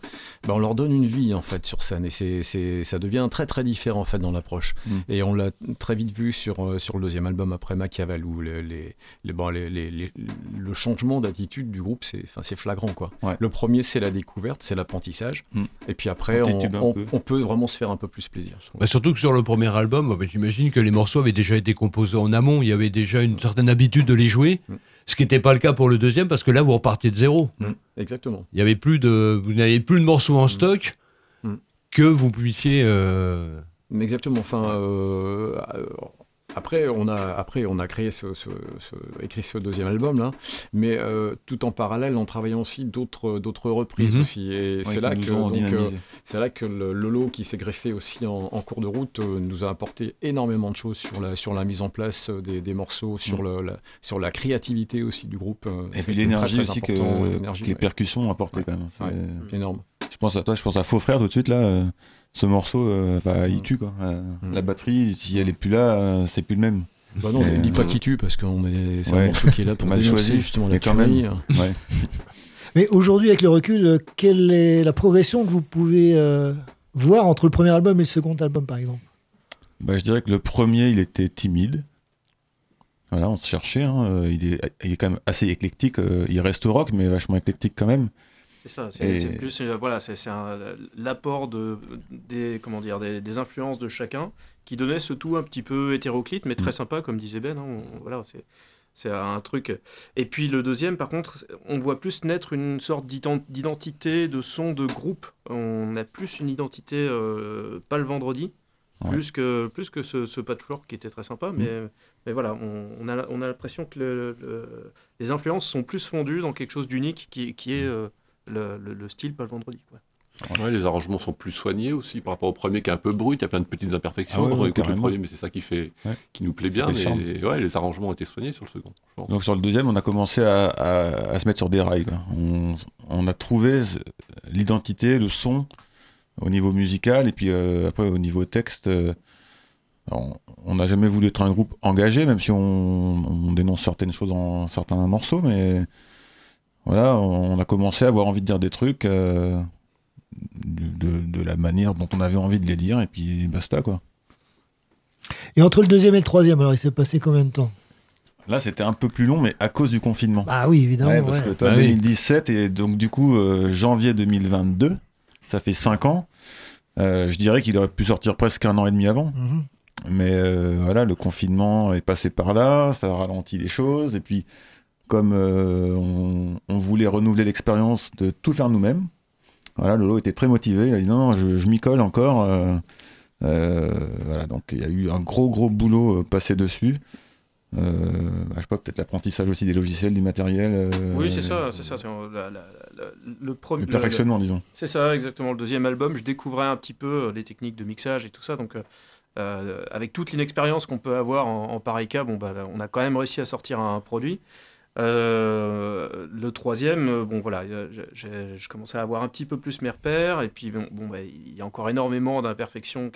ben on leur donne une vie, en fait, sur scène. Et c'est, ça devient très, très différent, en fait, dans l'approche. Mm. Et on l'a très vite vu sur, euh, sur le deuxième album après Machiavel, où les, les, les- bon, les- les- les- le changement d'attitude du groupe, c'est, enfin, c'est flagrant, quoi. Ouais. Le premier, c'est la découverte, c'est l'apprentissage. Mm. Et puis après, On peu. peut vraiment se faire un peu plus plaisir. Bah, surtout que sur le premier album, bah, j'imagine que les morceaux avaient déjà été composés en amont. Il y avait déjà une certaine habitude de les jouer. Mm. Ce qui n'était pas le cas pour le deuxième, parce que là, vous repartiez de zéro. Exactement. Il y avait plus de, vous n'avez plus de morceaux en stock Mm. que vous puissiez. euh, Exactement. Enfin, euh, euh, après, on a, après, on a créé ce, ce- ce- écrit ce deuxième album là, mais euh, tout en parallèle, en travaillant aussi d'autres, d'autres reprises Mhm. aussi. Et Ouais, c'est là que, donc, euh, c'est là que le Lolo qui s'est greffé aussi en, en cours de route euh, nous a apporté énormément de choses sur la, sur la mise en place des, des morceaux, sur, le, la, sur la créativité aussi du groupe. Et puis l'énergie aussi que, que les ouais. percussions ont apporté quand même. Ouais, énorme. Je pense à toi, je pense à Faux Frère tout de suite là. Ce morceau, euh, bah, il tue quoi. Euh, Mm. La batterie, si elle est plus là, euh, c'est plus le même. Bah non, Et, dis pas euh, qui tue parce qu'on est, c'est ouais. un morceau qui est là pour Mal dénoncer justement la mais quand même. tuerie. Ouais. Mais aujourd'hui, avec le recul, quelle est la progression que vous pouvez euh, voir entre le premier album et le second album, par exemple? Bah, je dirais que le premier, il était timide. Voilà, on se cherchait. hein, il, est, il est quand même assez éclectique. il reste rock, mais vachement éclectique quand même. C'est ça, c'est plus euh, voilà, c'est l'apport de des comment dire des, des influences de chacun qui donnait ce tout un petit peu hétéroclite mais très Mm. sympa comme disait Ben. hein, on- voilà, c'est c'est un truc. Et puis le deuxième, par contre, on voit plus naître une sorte d'ident- d'identité de son de groupe. On a plus une identité euh, pas le vendredi. Ouais. Plus que, plus que ce, ce patchwork qui était très sympa, mais, mais voilà, on, on a, on a l'impression que le- le- les influences sont plus fondues dans quelque chose d'unique qui, qui est euh, le, le- le style pas le vendredi. Quoi. Ouais, les arrangements sont plus soignés aussi par rapport au premier qui est un peu brut. Il y a plein de petites imperfections Ah ouais, quand on ouais, écoute le premier, mais c'est ça qui fait, Ouais. qui nous plaît Ça bien. fait le charme. Mais ouais, les arrangements ont été soignés sur le second. je pense. Donc sur le deuxième, on a commencé à, à- à se mettre sur des rails. quoi. On, on a trouvé l'identité, le son au niveau musical et puis euh, après au niveau texte. euh, on on n'a jamais voulu être un groupe engagé, même si on, on dénonce certaines choses en certains morceaux, mais voilà, on a commencé à avoir envie de dire des trucs euh, de, de la manière dont on avait envie de les dire et puis basta quoi. Et entre le deuxième et le troisième, alors il s'est passé combien de temps? Là, c'était un peu plus long, mais à cause du confinement. Ah oui, évidemment. Ouais, parce ouais. que toi, Bah oui. 2017 et donc du coup euh, janvier 2022, ça fait 5 ans. Euh, je dirais qu'il aurait pu sortir presque un an et demi avant. Mhm. Mais euh, voilà, le confinement est passé par là, ça a ralenti les choses. Et puis, comme euh, on, on voulait renouveler l'expérience de tout faire nous-mêmes, voilà, Lolo était très motivé. Il a dit non, non, je, je m'y colle encore. euh, euh, voilà, donc il y a eu un gros, gros boulot passé dessus. Euh, bah, je sais pas, peut-être l'apprentissage aussi des logiciels, du matériel. euh, Oui, c'est ça, c'est ça. c'est, la- la- la- le premier. Le perfectionnement, disons. C'est ça, exactement. Le deuxième album, je découvrais un petit peu les techniques de mixage et tout ça. Donc, avec toute l'inexpérience qu'on peut avoir en, en pareil cas, bon, bah, là, on a quand même réussi à sortir un produit. Euh, le troisième, euh, bon voilà, euh, je commençais à avoir un petit peu plus mes repères, et puis bon, il y a encore énormément d'imperfections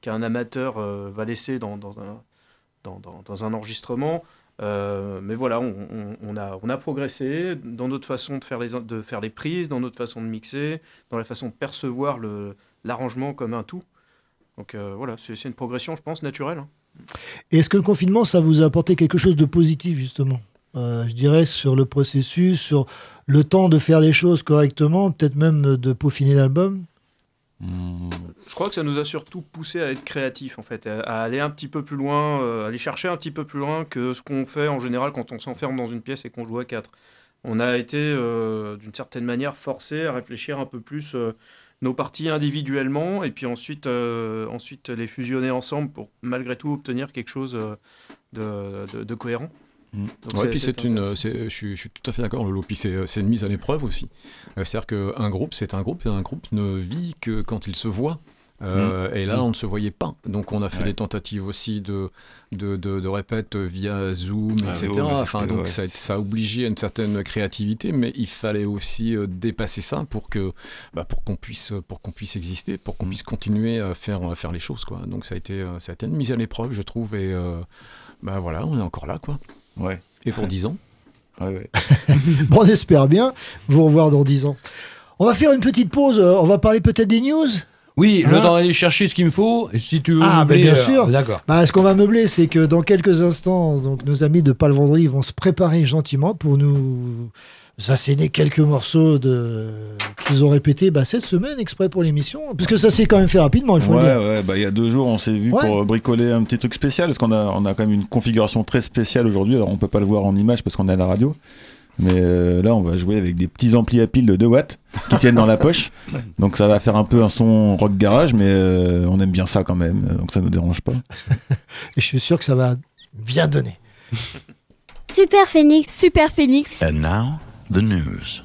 qu'un amateur va laisser dans, un, enregistrement. Mais voilà, on, a, progressé dans notre façon de faire, les, de faire les prises, dans notre façon de mixer, dans la façon de percevoir l'arrangement comme un tout. Donc voilà, c'est une progression, je pense, naturelle. hein. Est-ce que le confinement, ça vous a apporté quelque chose de positif, justement? Euh, Je dirais sur le processus, sur le temps de faire les choses correctement, peut-être même de peaufiner l'album Je crois que ça nous a surtout poussé à être créatifs, en fait, à, à aller un petit peu plus loin, euh, aller chercher un petit peu plus loin que ce qu'on fait en général quand on s'enferme dans une pièce et qu'on joue à quatre. On a été, euh, d'une certaine manière, forcé à réfléchir un peu plus euh, nos parties individuellement et puis ensuite, euh, ensuite les fusionner ensemble pour malgré tout obtenir quelque chose euh, de, de- de cohérent. Donc Ouais, puis c'est une, je, suis, je suis tout à fait d'accord, Lolo. Puis c'est c'est une mise à l'épreuve aussi. Euh, C'est-à-dire qu'un groupe, c'est un groupe, et un groupe ne vit que quand il se voit. Euh, Mm. Et là, Mm. on ne se voyait pas. Donc, on a fait Ouais. des tentatives aussi de, de, de, de répète via Zoom, Ah, etc. Zoom, enfin, ouais. donc, ça, a- ça a obligé à une certaine créativité, mais il fallait aussi euh, dépasser ça pour que, bah, pour qu'on puisse, pour qu'on puisse exister, pour Mm. qu'on puisse continuer à faire, à faire les choses, quoi. Donc, ça a été, euh, ça a été une mise à l'épreuve, je trouve, et euh, bah voilà, on est encore là, quoi. Ouais. Et pour 10 ans. Ouais, ouais. Bon, on espère bien vous revoir dans 10 ans. On va faire une petite pause, euh, on va parler peut-être des news Oui, le Hein temps d'aller chercher ce qu'il me faut. Et si tu veux Ah, ben bien euh, sûr. D'accord. Bah, ce qu'on va meubler, c'est que dans quelques instants, donc, nos amis de Pas le Vendredi vont se préparer gentiment pour nous asséner quelques morceaux de... qu'ils ont répétés bah, cette semaine exprès pour l'émission. Parce que ça s'est quand même fait rapidement, il faut Ouais, le dire. ouais, bah il y a deux jours, on s'est vu Ouais. pour bricoler un petit truc spécial, parce qu'on a, on a quand même une configuration très spéciale aujourd'hui. Alors on peut pas le voir en image parce qu'on est à la radio, mais euh, là on va jouer avec des petits amplis à pile de 2 watts qui tiennent dans la poche. Donc ça va faire un peu un son rock garage, mais euh, on aime bien ça quand même, donc ça nous dérange pas. Et je suis sûr que ça va bien donner. Super Phoenix, Super Phoenix. And now, the news.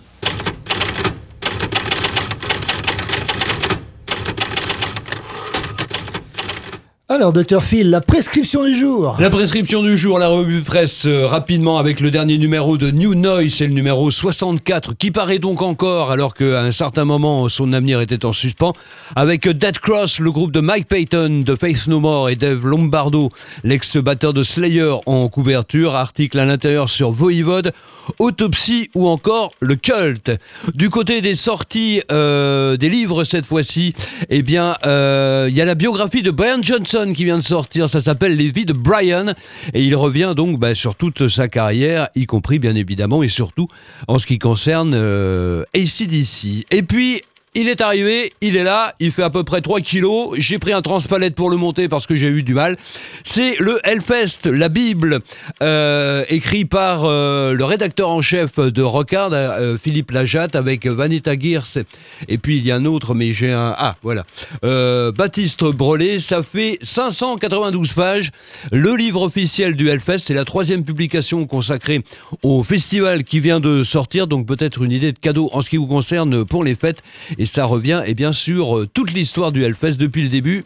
Alors, Dr Phil, la prescription du jour. La prescription du jour, la revue presse euh, rapidement avec le dernier numéro de New Noise, c'est le numéro 64 qui paraît donc encore alors qu'à un certain moment son avenir était en suspens. Avec Dead Cross, le groupe de Mike Payton de Faith No More et Dave Lombardo, l'ex-batteur de Slayer en couverture, article à l'intérieur sur Voivode, Autopsie ou encore le culte. Du côté des sorties euh, des livres cette fois-ci, eh bien euh, il y a la biographie de Brian Johnson qui vient de sortir. Ça s'appelle Les vies de Brian. Et il revient donc bah, sur toute sa carrière, y compris bien évidemment, et surtout en ce qui concerne euh, ACDC. Et puis, il est arrivé, il est là, il fait à peu près 3 kilos. J'ai pris un transpalette pour le monter parce que j'ai eu du mal. C'est le Hellfest, la Bible, euh, écrit par euh, le rédacteur en chef de Rockard, euh, Philippe Lajatte, avec Vanita Gears. Et puis il y a un autre, mais j'ai un. Ah, voilà. Baptiste Brelet, ça fait 592 pages. Le livre officiel du Hellfest, c'est la troisième publication consacrée au festival qui vient de sortir. Donc peut-être une idée de cadeau en ce qui vous concerne pour les fêtes. Et ça revient, et bien sûr, euh, toute l'histoire du Hellfest depuis le début,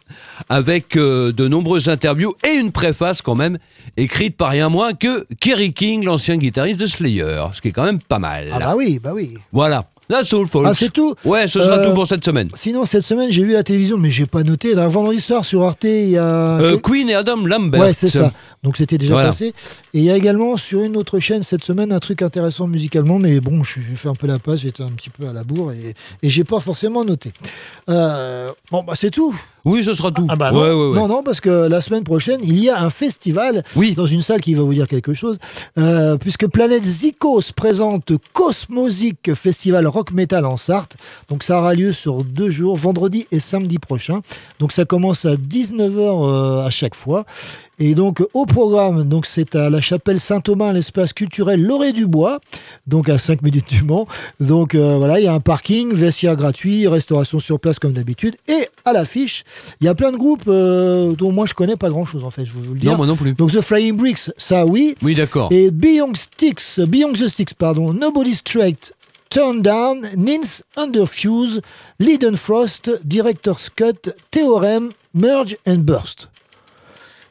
avec euh, de nombreuses interviews et une préface quand même, écrite par rien moins que Kerry King, l'ancien guitariste de Slayer, ce qui est quand même pas mal. Ah bah oui, bah oui. Voilà. La Soul Folks. Ah, c'est tout Ouais, ce sera Euh, tout pour cette semaine. Sinon, cette semaine, j'ai vu la télévision, mais j'ai pas noté. Là, vendredi soir sur Arte, il y a. Euh, Queen et Adam Lambert. Ouais, c'est ça. Donc c'était déjà Voilà. passé. Et il y a également sur une autre chaîne cette semaine un truc intéressant musicalement, mais bon, je fait un peu la passe, j'étais un petit peu à la bourre et, et j'ai pas forcément noté. Euh, bon, bah c'est tout. Oui, ce sera tout. Ah bah Ouais, non. ouais, ouais. non, non, parce que la semaine prochaine, il y a un festival dans une salle qui va vous dire quelque chose, euh, puisque Planète Zikos présente Cosmosic Festival Rock Metal en Sarthe. Donc ça aura lieu sur deux jours, vendredi et samedi prochain. Donc ça commence à 19h à chaque fois. Et donc au programme, donc c'est à la chapelle Saint-Thomas, l'espace culturel Loré du Bois, donc à 5 minutes du Mans. Donc euh, voilà, il y a un parking, vestiaire gratuit, restauration sur place comme d'habitude. Et à l'affiche, il y a plein de groupes euh, dont moi je connais pas grand chose en fait, je vous le dire. Non, moi non plus. Donc The Flying Bricks, ça oui. Oui, d'accord. Et Beyond Sticks, Beyond the Sticks, pardon, Nobody Straight, Turn Down, Nins Underfuse, Leaden Frost, Director's Cut, Theorem, Merge and Burst.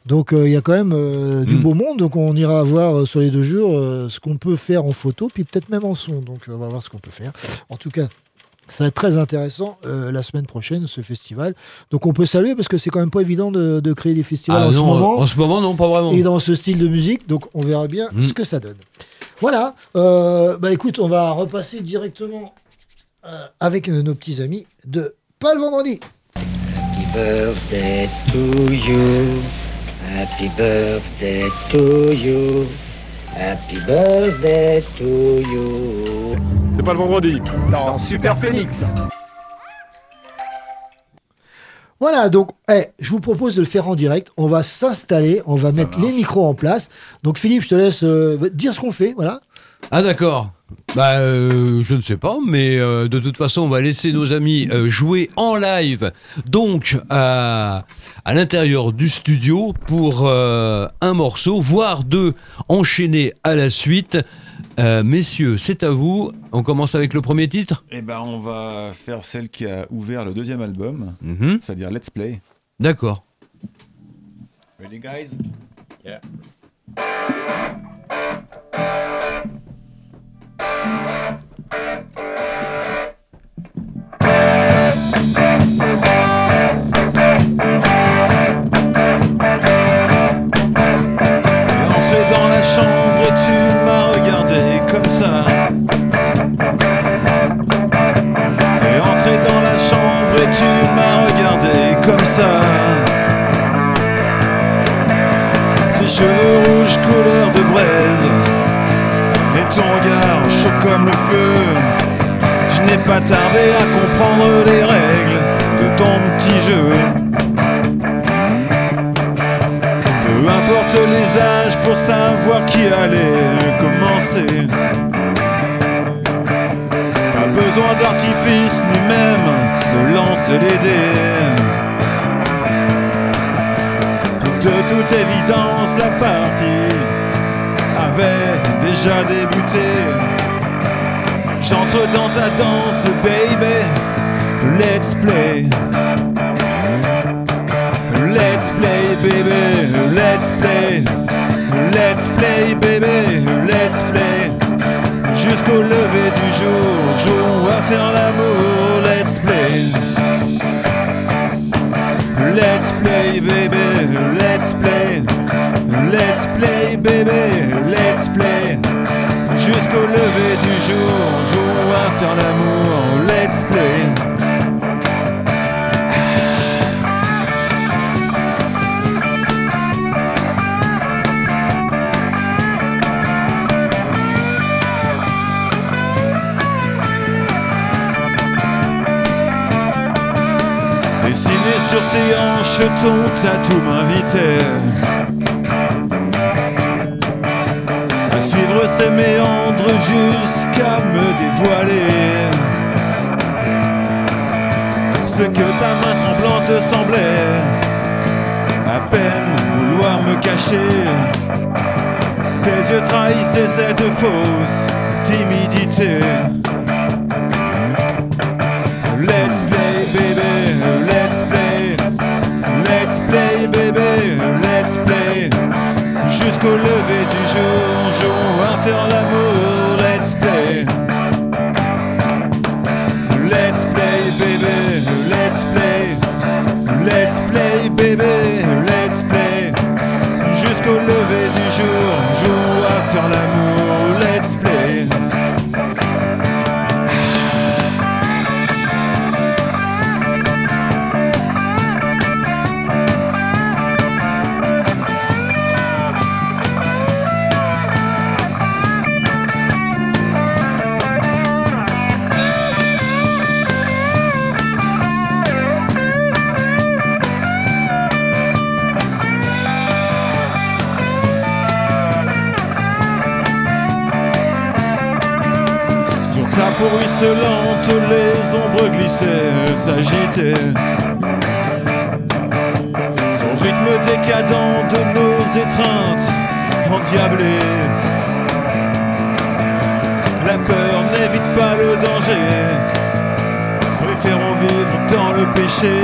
Donc euh, il y a quand même euh, du beau monde, donc on ira voir euh, sur les deux jours euh, ce qu'on peut faire en photo, puis peut-être même en son. Donc on va voir ce qu'on peut faire. En tout cas, ça va être très intéressant euh, la semaine prochaine, ce festival. Donc on peut saluer parce que c'est quand même pas évident de, de créer des festivals Ah en non, ce moment. en ce moment, non, pas vraiment. Et dans ce style de musique, donc on verra bien Mm. ce que ça donne. Voilà, euh, bah écoute, on va repasser directement euh, avec nos petits amis de Pas le vendredi. Happy birthday to you. Happy birthday to you. Happy birthday to you. C'est pas le vendredi. Dans Super Phoenix. Voilà, donc eh, je vous propose de le faire en direct. On va s'installer, on va mettre les micros en place. Donc Philippe, je te laisse euh, dire ce qu'on fait, voilà. Ah d'accord. Bah euh, je ne sais pas, mais euh, de toute façon on va laisser nos amis euh, jouer en live, donc à, à l'intérieur du studio pour euh, un morceau, voire deux enchaînés à la suite. Euh, messieurs, c'est à vous. On commence avec le premier titre. Eh ben, on va faire celle qui a ouvert le deuxième album, Mhm. c'est-à-dire Let's Play. D'accord. Ready, guys? Yeah. Cheveux rouges couleur de braise. Et ton regard chaud comme le feu. Je n'ai pas tardé à comprendre les règles de ton petit jeu. Peu importe les âges pour savoir qui allait commencer. Pas besoin d'artifice ni même de lancer les dés. De toute évidence, la partie avait déjà débuté. J'entre dans ta danse, baby. Let's play. Let's play, baby, let's play. Let's play, baby, let's play. Jusqu'au lever du jour, jour à faire l'amour. Let's play. Let's play, baby, let's play. Let's play, baby, let's play jusqu'au lever du jour. On joue à faire l'amour, let's play. Dessiné sur tes hanches, ton tatou m'invitait. Suivre ces méandres jusqu'à me dévoiler ce que ta main tremblante semblait à peine vouloir me cacher. Tes yeux trahissaient cette fausse timidité. Let's play, baby, let's play. Let's play, baby, let's play. Jusqu'au lever du jour, let's play. Jusqu'au lever du jour, jouons à faire l'amour. Au rythme décadent de nos étreintes endiablées. La peur n'évite pas le danger. Préférons vivre dans le péché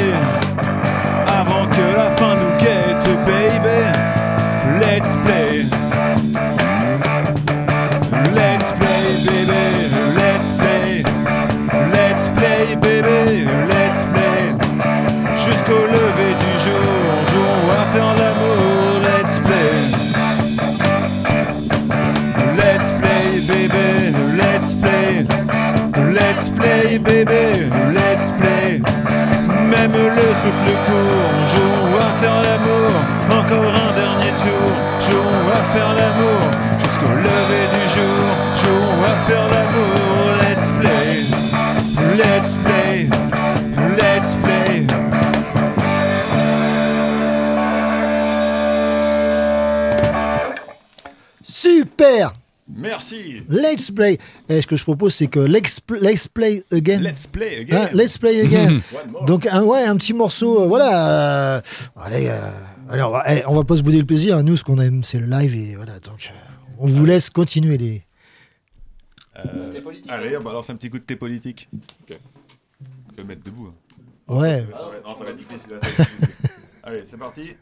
souffle court, jouons à faire l'amour. Encore un dernier tour, jouons à faire l'amour. Jusqu'au lever du jour, jouons à faire l'amour. Let's play. Let's play. Let's play. Super Merci. Let's play. Et ce que je propose, c'est que let's, pl- let's play again. Let's play again. Hein, let's play again. One more. Donc, un, ouais, un petit morceau. euh, voilà. euh, allez, euh, allez, on va, eh, on va pas se bouder le plaisir. hein. Nous, ce qu'on aime, c'est le live. Et voilà. Donc, euh, on vous laisse continuer les. Euh, allez, on balance un petit coup de thé politique. Je vais me mettre debout. hein. Ouais. Non, ça va être difficile. Allez, c'est parti.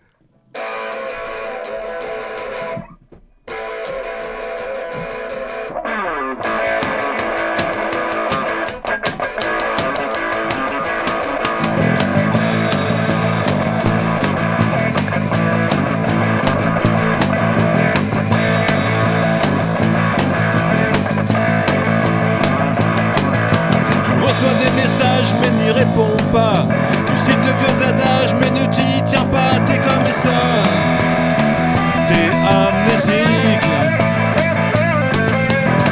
Tu cites de vieux adages mais ne t'y tiens pas. T'es comme ça. T'es amnésique.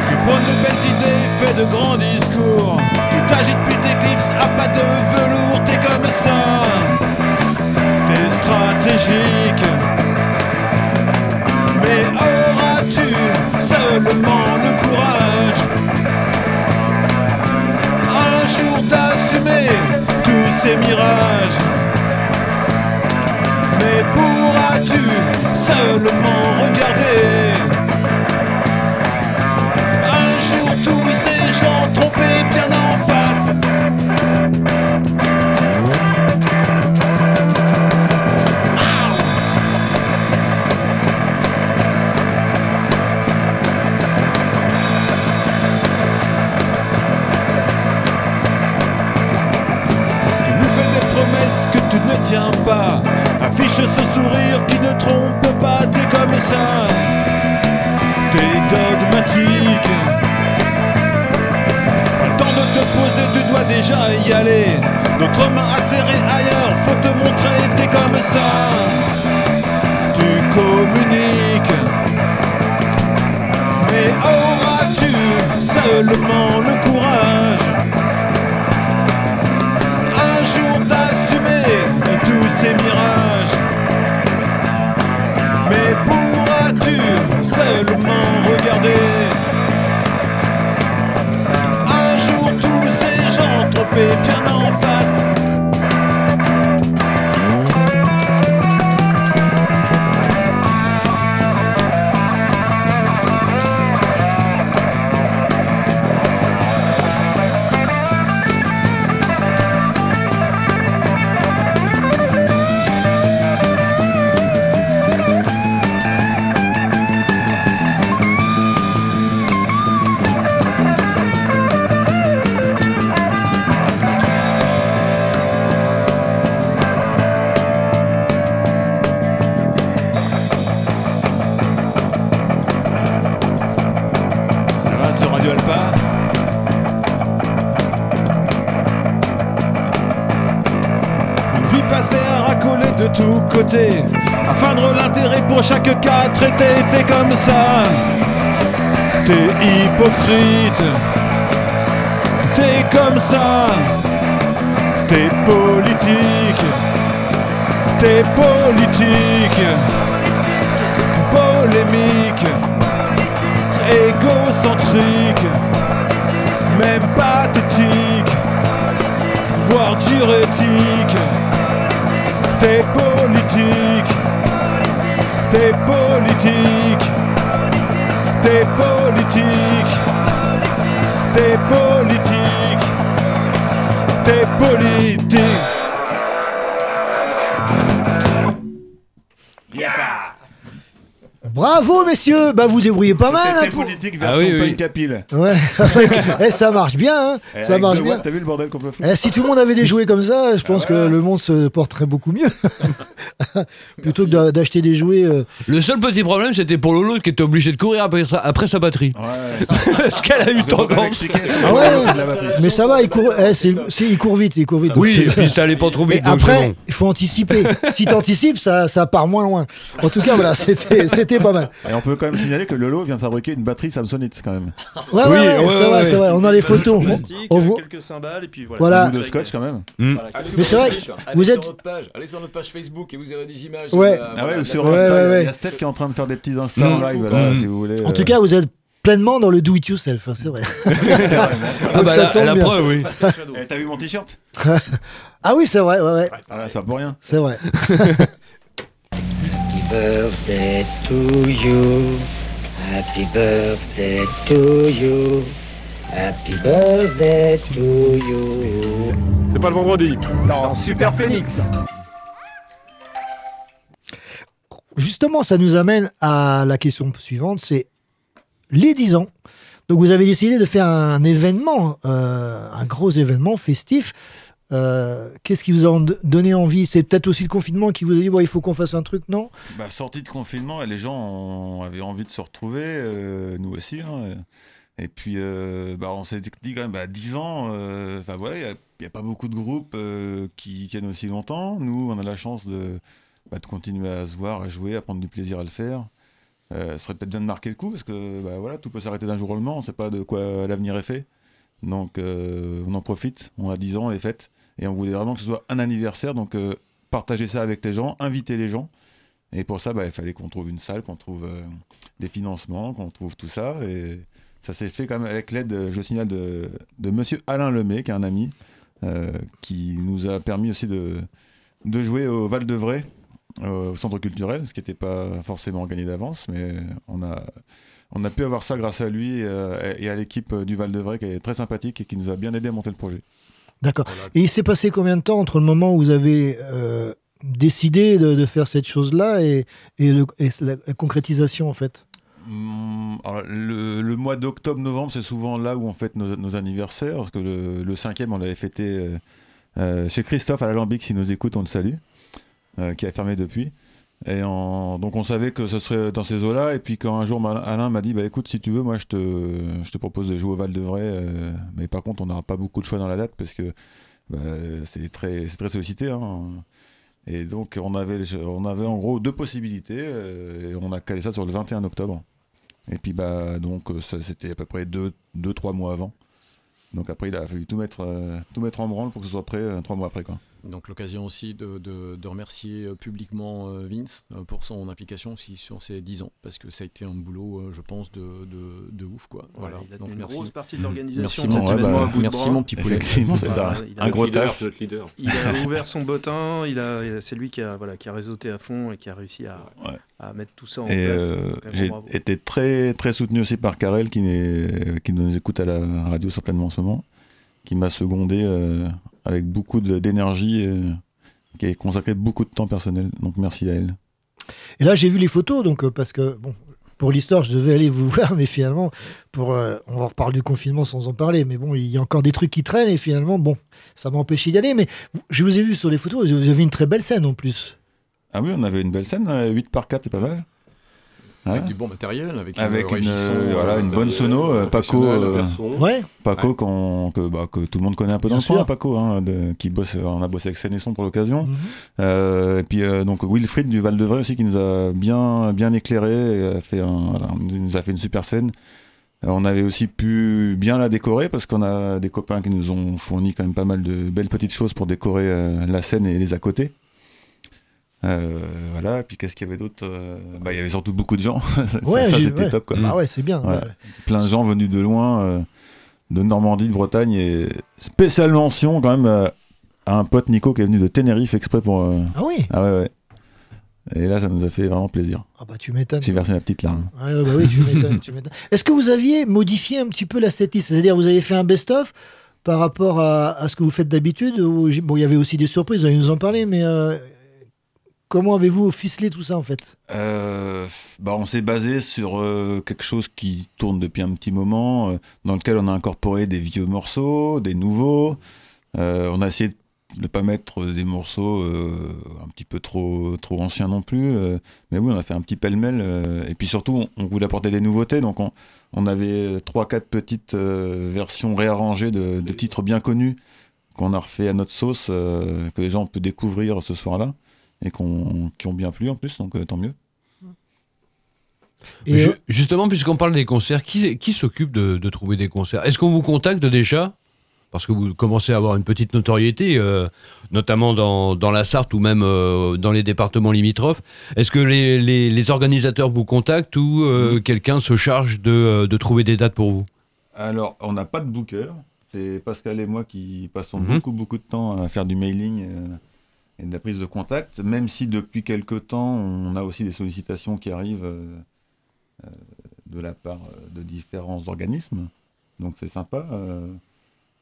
Tu prends de belles idées, fais de grands discours. Tu t'agites puis t'éclipses à pas de velours. T'es comme ça. T'es stratégique. Ces mirages. Mais pourras-tu seulement regarder pas. Affiche ce sourire qui ne trompe pas. T'es comme ça. T'es dogmatique. Le temps de te poser, tu dois déjà y aller. Notre main à serrer ailleurs, faut te montrer. T'es comme ça. Tu communiques. Mais auras-tu seulement le courage seulement regarder. Un jour tous ces gens trompés bien en face Ça, t'es hypocrite, t'es comme ça, t'es politique, t'es politique, polémique, égocentrique, même pathétique, voire diurétique. T'es politique, t'es politique, t'es politique, t'es politique, t'es politique. Bravo, messieurs Bah, vous débrouillez pas mal. T'es hein, pour- politique version Ah oui, oui. pile. Ouais, Eh, ça marche bien, hein. Eh, ça marche bien. T'as vu le bordel qu'on peut foutre Eh, si tout le monde avait des jouets comme ça, je pense Ah ouais. que le monde se porterait beaucoup mieux. Plutôt que d'a- d'acheter des jouets. euh, Le seul petit problème, c'était pour Lolo qui était obligé de courir après sa, après sa batterie. Parce qu'elle a eu tendance. Ah ouais, mais ça va, il court, eh, c'est- c'est- il court vite, il court vite. Oui, et puis ça allait pas trop vite, donc après, bon. il faut anticiper. si t'anticipes, ça, ça part moins loin. En tout cas, voilà, c'était c'était pas mal. Et on peut quand même signaler que Lolo vient fabriquer une batterie Samsonite quand même. Ouais, ouais, ouais, c'est vrai, c'est vrai. On a les photos. On, voit. quelques cymbales et puis voilà. Voilà. Un bout de scotch quand même. Voilà, Mais c'est vrai, vous allez êtes- sur notre page, allez sur notre page Facebook et vous aurez des images. Ouais. Ah ou sur il y a Steph qui est en train de faire des petits Insta en Mmh. live, là, Mmh. si vous voulez. En euh. tout cas, vous êtes pleinement dans le do it yourself, hein, c'est vrai. Ah bah la, preuve, oui. Eh, T'as vu mon t-shirt? Ah oui, c'est vrai, ouais, ouais. Ah ouais, ça va pour rien. C'est vrai. Happy birthday to you. Happy birthday to you. Happy birthday to you. C'est pas le vendredi. Dans Super Phoenix. Justement, ça nous amène à la question suivante, c'est les 10 ans. Donc vous avez décidé de faire un événement, euh, un gros événement festif. Euh, Qu'est-ce qui vous a donné envie? C'est peut-être aussi le confinement qui vous a dit bon, il faut qu'on fasse un truc, non? Bah, sortie de confinement, et les gens avaient envie de se retrouver, euh, nous aussi. hein. Et puis, bah, on s'est dit quand même, bah, 10 ans, enfin voilà, il n'y a, pas beaucoup de groupes qui tiennent aussi longtemps. Nous, on a la chance de, de continuer à se voir, à jouer, à prendre du plaisir à le faire. Euh, ce serait peut-être bien de marquer le coup, parce que bah, voilà, tout peut s'arrêter d'un jour au lendemain, on ne sait pas de quoi l'avenir est fait. Donc, euh, on en profite, on a 10 ans, les fêtes, et on voulait vraiment que ce soit un anniversaire, donc euh, partager ça avec les gens, inviter les gens. Et pour ça, bah, il fallait qu'on trouve une salle, qu'on trouve euh, des financements, qu'on trouve tout ça. Et ça s'est fait quand même avec l'aide, euh, je signale, de, de monsieur Alain Lemay, qui est un ami, euh, qui nous a permis aussi de, de jouer au Val-de-Vray, euh, au centre culturel, ce qui n'était pas forcément gagné d'avance, mais on a, on a pu avoir ça grâce à lui et, euh, et à l'équipe du Val-de-Vray, qui est très sympathique et qui nous a bien aidé à monter le projet. D'accord. Et il s'est passé combien de temps entre le moment où vous avez euh, décidé de, de faire cette chose-là et, et, le- et la, la concrétisation en fait? Hum, alors, le, le mois d'octobre-novembre, c'est souvent là où on fête nos, nos anniversaires, parce que le, le cinquième, on l'avait fêté euh, euh, chez Christophe à l'Alambic, s'il nous écoute, on le salue, euh, qui a fermé depuis. Et donc on savait que ce serait dans ces eaux-là, et puis quand un jour Alain m'a dit, bah écoute, si tu veux, moi je te, je te propose de jouer au Val-de-Vray, euh, mais par contre on n'aura pas beaucoup de choix dans la date, parce que bah, c'est très, très sollicité. hein. Et donc on avait, on avait en gros deux possibilités, euh, et on a calé ça sur le 21 octobre. Et puis bah donc euh, c'était à peu près 2-3 deux, deux, mois avant. Donc après il a fallu tout mettre, euh, tout mettre en branle pour que ce soit prêt euh, trois mois après quoi. Donc l'occasion aussi de, de- de remercier euh, publiquement euh, Vince euh, pour son implication aussi sur ces 10 ans, parce que ça a été un boulot, je pense, de, de, de ouf. Quoi. Voilà. il a Donc une merci. grosse partie de l'organisation Merci, de cet mon- événement bah, à bout de merci bras. mon petit poulet. C'est un- il a- un gros leader, taf. leader. Il a ouvert son bottin, il a, c'est lui qui a, voilà, qui a réseauté à fond et qui a réussi à, à mettre tout ça en Et place. euh, j'ai bravo. été très très soutenu aussi par Karel qui, nous écoute à la radio certainement en ce moment, qui m'a secondé euh, avec beaucoup d'énergie, euh, qui a consacré beaucoup de temps personnel. Donc merci à elle. Et là, j'ai vu les photos, donc euh, parce que bon, pour l'histoire, je devais aller vous voir, mais finalement, pour, euh, on en reparle du confinement sans en parler, mais bon, il y a encore des trucs qui traînent et finalement, bon, ça m'a empêché d'y aller. Mais je vous ai vu sur les photos, vous avez une très belle scène en plus. Ah oui, on avait une belle scène, 8 par 4 c'est pas mal. Avec du bon matériel, avec, avec une, euh, voilà, euh, une bonne sono, euh, Paco, euh. Ouais. Paco Ouais. qu'on- que, bah, que tout le monde connaît un peu Bien dans le coin, sûr. Paco, hein, de- qui bosse, on a bossé avec Scène et Son pour l'occasion. Mhm. Euh, et puis euh, donc Wilfried du Val de Vray aussi qui nous a bien bien éclairé, et a fait un, voilà, il nous a fait une super scène. On avait aussi pu bien la décorer parce qu'on a des copains qui nous ont fourni quand même pas mal de belles petites choses pour décorer euh, la scène et les à côté. Euh, voilà, et puis qu'est-ce qu'il y avait d'autre Euh, bah, Il y avait surtout beaucoup de gens. ça, Ouais, ça, j'ai- c'était ouais. top. Quoi. Ah ouais, c'est bien, Voilà. Plein de gens venus de loin, euh, de Normandie, de Bretagne, et spéciale mention quand même à un pote Nico qui est venu de Tenerife exprès pour. Ah oui Ah ouais, ouais. Et là, ça nous a fait vraiment plaisir. Ah bah tu m'étonnes. J'ai versé ma petite larme. Ouais, bah oui, tu m'étonnes. Est-ce que vous aviez modifié un petit peu la setlist C'est-à-dire, vous avez fait un best-of par rapport à, à ce que vous faites d'habitude Bon, il y avait aussi des surprises, vous allez nous en parler, mais euh, comment avez-vous ficelé tout ça en fait? Euh, bah, on s'est basé sur euh, quelque chose qui tourne depuis un petit moment, euh, dans lequel on a incorporé des vieux morceaux, des nouveaux. On a essayé de ne pas mettre des morceaux un petit peu trop, trop anciens non plus. mais oui, on a fait un petit pêle-mêle. et puis surtout, on, on voulait apporter des nouveautés. Donc on, on avait trois, quatre petites versions réarrangées de, de titres bien connus qu'on a refait à notre sauce, que les gens peuvent découvrir ce soir-là et qu'on, qui ont bien plu en plus, donc euh, tant mieux. Ju- justement, puisqu'on parle des concerts, qui, qui s'occupe de, de trouver des concerts? Est-ce qu'on vous contacte déjà? Parce que vous commencez à avoir une petite notoriété, euh, notamment dans, dans la Sarthe ou même euh, dans les départements limitrophes. Est-ce que les, les- les organisateurs vous contactent ou euh, quelqu'un se charge de, euh, de trouver des dates pour vous? Alors, on n'a pas de booker. C'est Pascal et moi qui passons Mhm. beaucoup, beaucoup de temps à faire du mailing euh, et de la prise de contact, même si depuis quelques temps, on a aussi des sollicitations qui arrivent euh, euh, de la part euh, de différents organismes. Donc, c'est sympa. euh,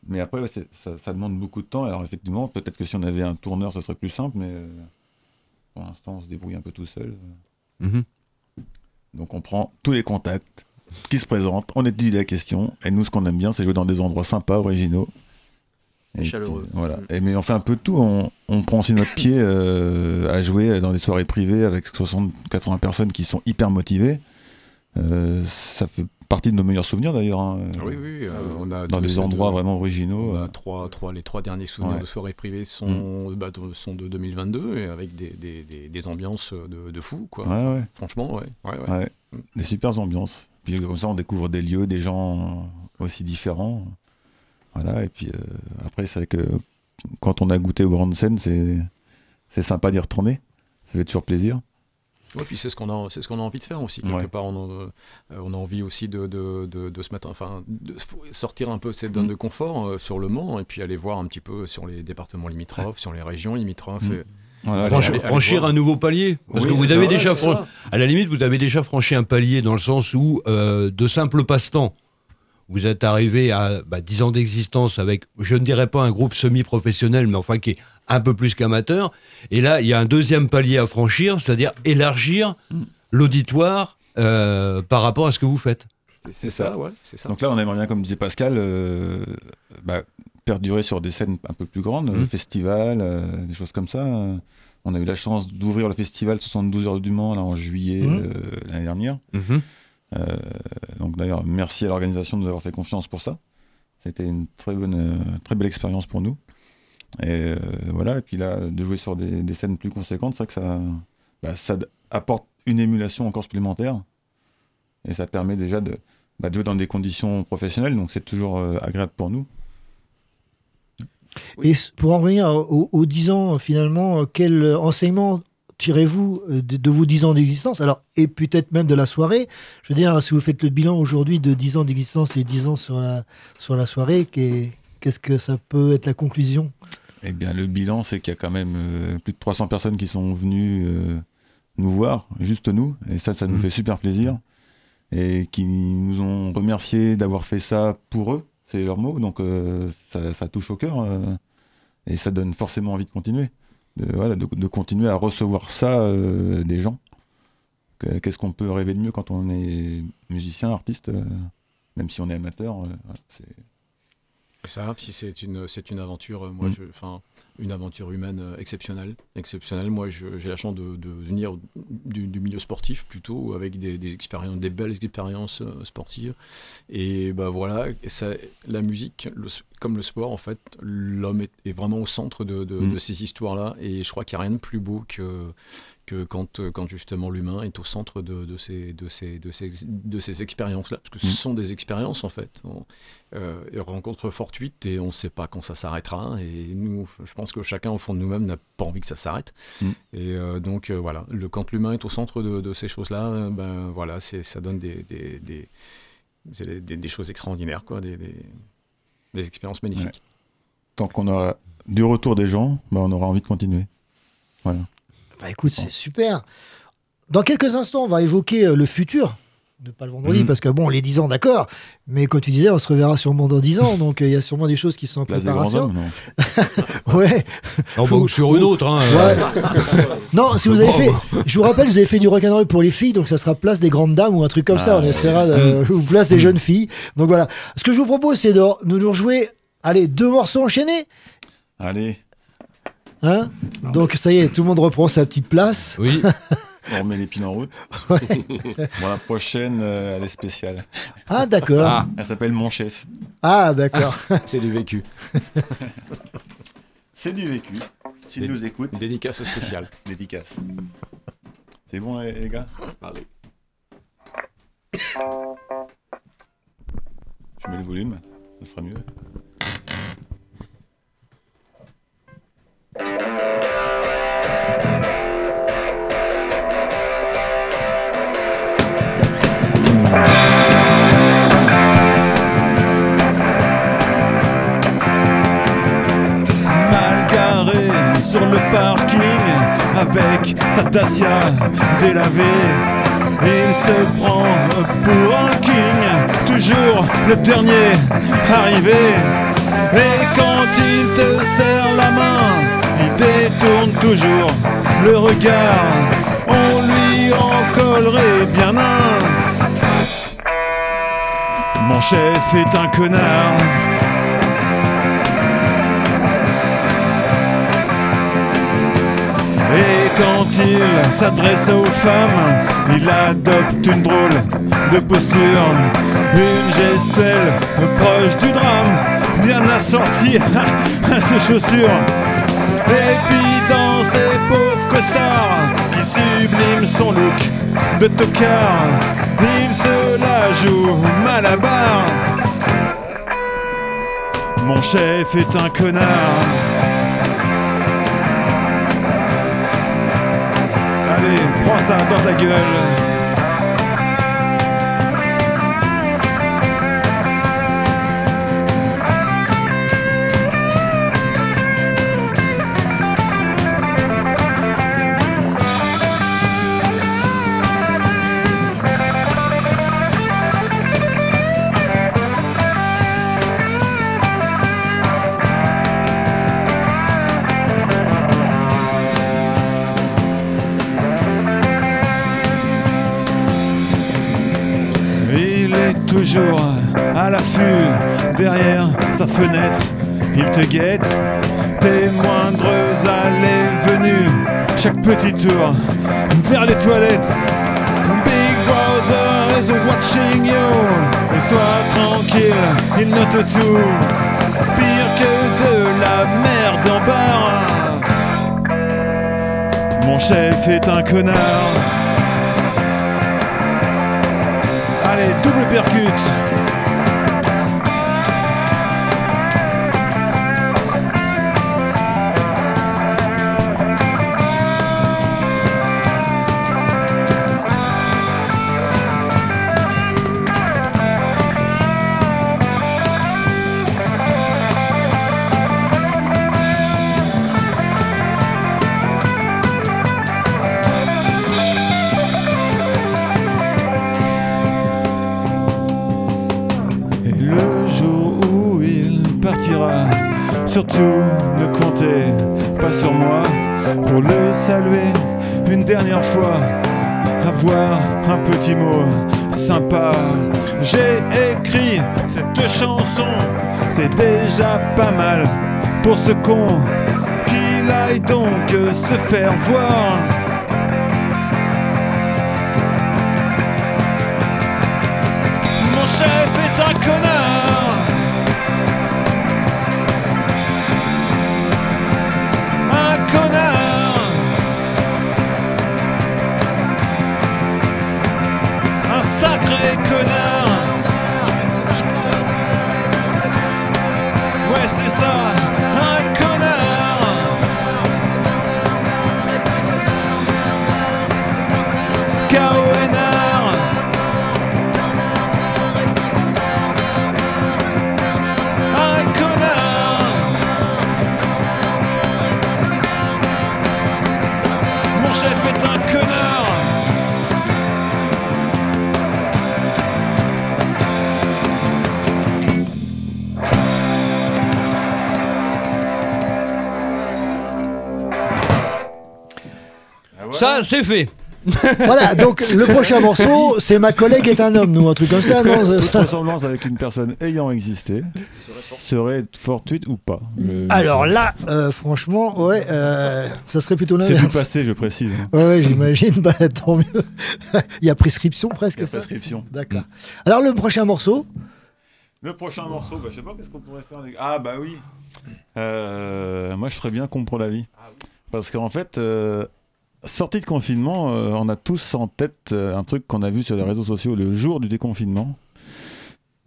mais après, ouais, ça, ça demande beaucoup de temps. Alors, effectivement, peut-être que si on avait un tourneur, ce serait plus simple, mais pour l'instant, on se débrouille un peu tout seul. Mhm. Donc, on prend tous les contacts qui se présentent, on étudie la question, et nous, ce qu'on aime bien, c'est jouer dans des endroits sympas, originaux. Et Chaleureux. puis, voilà. Et, mais on fait un peu de tout. On, on prend aussi notre pied euh, à jouer dans des soirées privées avec 60-80 personnes qui sont hyper motivées. Euh, ça fait partie de nos meilleurs souvenirs d'ailleurs. hein. Oui, oui, euh, on a dans des endroits vraiment originaux. On a trois, trois, les trois derniers souvenirs Ouais. de soirées privées sont, bah, de, sont de 2022 et avec des, des, des, des ambiances de, de fou, quoi. Ouais, ouais. Franchement, ouais. Ouais. Des super ambiances. Puis comme ça, on découvre des lieux, des gens aussi différents. Voilà, et puis euh, après, c'est vrai que quand on a goûté aux grandes scènes, c'est, c'est sympa d'y retourner. Ça fait toujours plaisir. Ouais, puis c'est ce qu'on a, c'est ce qu'on a envie de faire aussi. Quelque Ouais. part, on a, euh, on a envie aussi de, de, de, de se mettre, enfin, de sortir un peu de cette zone Mm. de confort euh, sur le Mans et puis aller voir un petit peu sur les départements limitrophes, sur les régions limitrophes. Mm. et- Voilà, franchir un nouveau palier Parce Oui, que vous avez ça, déjà, fran- à la limite, vous avez déjà franchi un palier dans le sens où, euh, de simple passe-temps, vous êtes arrivé à bah, 10 ans d'existence avec, je ne dirais pas un groupe semi-professionnel, mais enfin qui est un peu plus qu'amateur. Et là, il y a un deuxième palier à franchir, c'est-à-dire élargir l'auditoire euh, par rapport à ce que vous faites. C'est ça, ouais, c'est ça. Donc là, on aimerait bien, comme disait Pascal, euh, bah, perdurer sur des scènes un peu plus grandes, euh, festivals, euh, des choses comme ça. On a eu la chance d'ouvrir le festival 72 heures du Mans là, en juillet euh, l'année dernière. Mhm. Euh, donc d'ailleurs, merci à l'organisation de nous avoir fait confiance pour ça. C'était une très bonne, euh, très belle expérience pour nous. Et euh, voilà, et puis là, de jouer sur des, scènes plus conséquentes, c'est vrai que ça, bah, ça apporte une émulation encore supplémentaire. Et ça permet déjà de, bah, jouer dans des conditions professionnelles, donc c'est toujours agréable pour nous. Et pour en revenir aux, aux 10 ans, finalement, quel enseignement tirez-vous euh, de, vos 10 ans d'existence? Alors, et peut-être même de la soirée. Je veux dire, si vous faites le bilan aujourd'hui de 10 ans d'existence et 10 ans sur la, sur la soirée, qu'est- qu'est-ce que ça peut être la conclusion? Eh bien, le bilan, c'est qu'il y a quand même euh, plus de 300 personnes qui sont venues euh, nous voir, juste nous, et ça, ça nous Mhm. fait super plaisir, et qui nous ont remercié d'avoir fait ça pour eux, c'est leur mot, donc euh, ça, ça touche au cœur, et ça donne forcément envie de continuer, de, continuer à recevoir ça euh, des gens. Que- Qu'est-ce qu'on peut rêver de mieux quand on est musicien, artiste, euh, même si on est amateur, euh, ça, si c'est une, c'est une aventure, euh, moi, Mm. enfin, une aventure humaine euh, exceptionnelle. exceptionnelle. Moi, je- j'ai la chance de, de venir du, du milieu sportif plutôt, avec des, des expériences, des belles expériences euh, sportives. Et bah voilà, ça, la musique, le comme le sport, en fait, l'homme est, est vraiment au centre de, de- Mm. de ces histoires-là. Et je crois qu'il n'y a rien de plus beau que que quand, euh, quand justement l'humain est au centre de, de ces, de ces, de ces, de ces expériences-là. Parce que ce Mm. sont des expériences, en fait. On, euh, rencontre fortuite et on ne sait pas quand ça s'arrêtera. Et nous, je pense que chacun, au fond de nous-mêmes, n'a pas envie que ça s'arrête. Mm. Et euh, donc, euh, voilà, le, quand l'humain est au centre de, de ces choses-là, ben, voilà, ça donne des, des, des, des- choses extraordinaires, quoi, des, expériences magnifiques. Ouais. Tant qu'on aura du retour des gens, bah, on aura envie de continuer. Voilà. Bah écoute, c'est super. Dans quelques instants, on va évoquer euh, le futur. De pas le vendredi, Mhm. parce que bon, les 10 ans, d'accord. Mais comme tu disais, on se reverra sûrement dans 10 ans. donc euh, il y a sûrement des choses qui sont en Place des grands préparation. hommes, non ouais. Oh, bah, ou sur une autre. Hein, Ouais. euh. non, si vous avez fait, je vous rappelle, vous avez fait du rock'n'roll pour les filles, donc ça sera place des grandes dames ou un truc comme ça. Ah, On essaiera ou place Mm. des jeunes filles. Donc voilà. Ce que je vous propose, c'est de nous nous rejouer, allez, deux morceaux enchaînés. Allez, Hein donc ça y est, tout le monde reprend sa petite place. Oui. on remet les piles en route. Ouais. Bon, la prochaine, euh, elle est spéciale. Ah d'accord. Ah, elle s'appelle Mon Chef. Ah d'accord. C'est du vécu. C'est du vécu. S'il nous écoute, Dédicace spéciale. dédicace. C'est bon, les, les gars? Allez. Je mets le volume, ça sera mieux. Sur le parking avec sa Dacia délavée. Il se prend pour un king, toujours le dernier arrivé. Et quand il te serre la main, détourne toujours le regard. On lui en collerait bien un. Mon chef est un connard. Et quand il s'adresse aux femmes, il adopte une drôle de posture, une gestuelle proche du drame, bien assortie à ses chaussures. Et puis dans ses pauvres costards qui subliment son look de tocard, il se la joue mal à barre. Mon chef est un connard. Allez, prends ça dans ta gueule. Guette, tes moindres allées-venues, chaque petit tour vers les toilettes. Big Brother is watching you. Et sois tranquille, il note tout. Pire que de la merde en bar. Mon chef est un connard. Allez, double percute. Cette chanson, c'est déjà pas mal pour ce con qu'il aille donc se faire voir. Ça, c'est fait. Voilà, donc le prochain morceau, c'est Ma collègue est un homme, nous, un truc comme ça, non Toute ressemblance avec une personne ayant existé serait fortuite ou pas Le- Alors là, euh, franchement, ouais, euh, ça serait plutôt C'est l'inverse. du passé, je précise. Ouais, ouais, j'imagine, bah tant mieux. Il y a prescription presque. Il y a ça prescription. D'accord. Alors le prochain morceau Le prochain morceau, bah, je sais pas qu'est-ce qu'on pourrait faire. avec- Ah bah oui. Euh, moi je ferais bien comprendre la vie. Parce qu'en fait, euh, sortie de confinement, euh, on a tous en tête euh, un truc qu'on a vu sur les réseaux sociaux le jour du déconfinement.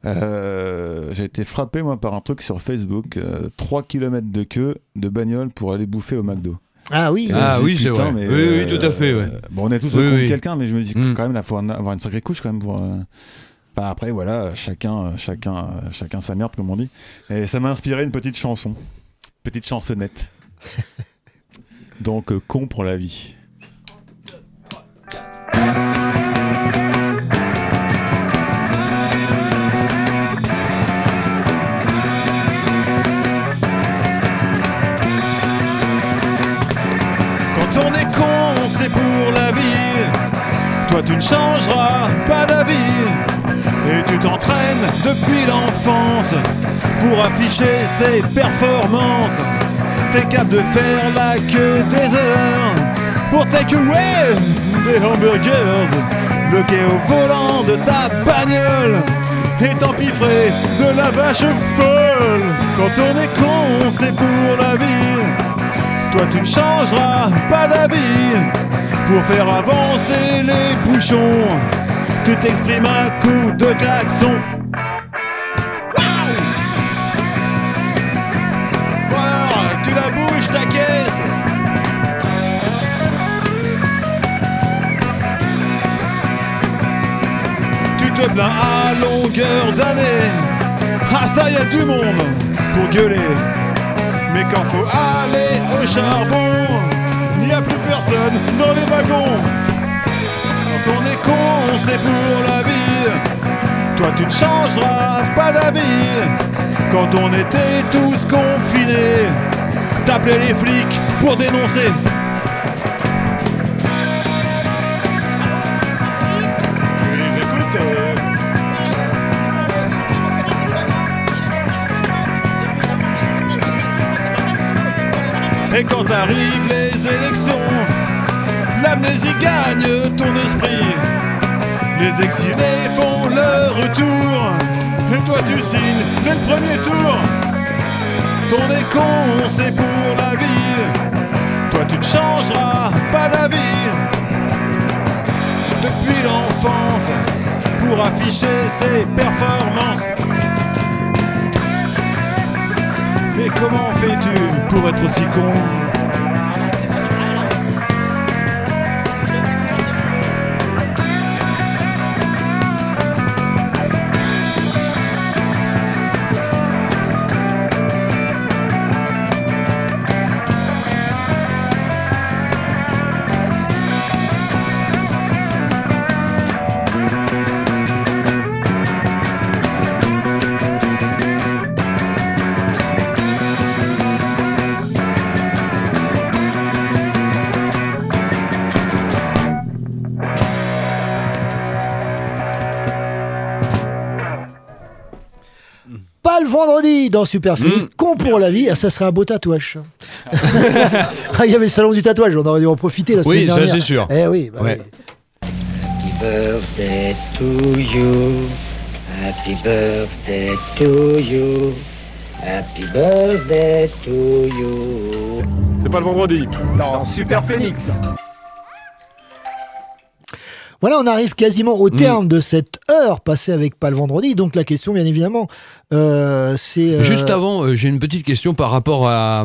Euh, J'ai été frappé moi par un truc sur Facebook, 3 km de queue de bagnole pour aller bouffer au McDo. Ah oui. Ah oui, c'est vrai. mais, Oui, oui, tout à fait, ouais. Bon, on est tous Oui, au de oui. quelqu'un, mais je me dis Mm. quand même, il faut avoir une sacrée couche quand même pour. euh, enfin, après, voilà, chacun, chacun, chacun sa merde, comme on dit. Et ça m'a inspiré une petite chanson, petite chansonnette. Donc, euh, con pour la vie. Quand on est con, c'est pour la vie. Toi, tu ne changeras pas d'avis. Et tu t'entraînes depuis l'enfance pour afficher ses performances. T'es capable de faire la queue des heures pour take away des hamburgers. Bloqué au volant de ta bagnole et t'empiffrer de la vache folle. Quand on est con, c'est pour la vie. Toi tu ne changeras pas d'avis. Pour faire avancer les bouchons Tu t'exprimes un coup de klaxon. Bon alors, tu la bouges ta caisse. Tu te plains à longueur d'année. Ah ça y a du monde pour gueuler mais quand faut aller au charbon, il n'y a plus personne dans les wagons. Quand on est con, c'est pour la vie. Toi, tu ne changeras pas d'avis. Quand on était tous confinés, t'appelais les flics pour dénoncer. Et quand arrivent les élections, l'amnésie gagne ton esprit. Les exilés font leur retour. Et toi tu signes dès le premier tour. Ton est con, c'est pour la vie. Toi tu ne changeras pas d'avis. Depuis l'enfance, pour afficher ses performances. Mais comment fais-tu pour être aussi con dans Super Phoenix, con pour la vie, ah, ça serait un beau tatouage. Ah, Il y avait le salon du tatouage, on aurait dû en profiter la semaine Oui, ça, dernière. c'est sûr. Eh oui, bah Ouais. oui. Happy birthday to you. Happy birthday to you. Happy birthday to you. C'est pas le vendredi. Dans Super Phoenix. Voilà, on arrive quasiment au terme de cette heure passée avec Pas le vendredi. Donc la question, bien évidemment, euh, c'est... euh, Juste avant, euh, j'ai une petite question par rapport à,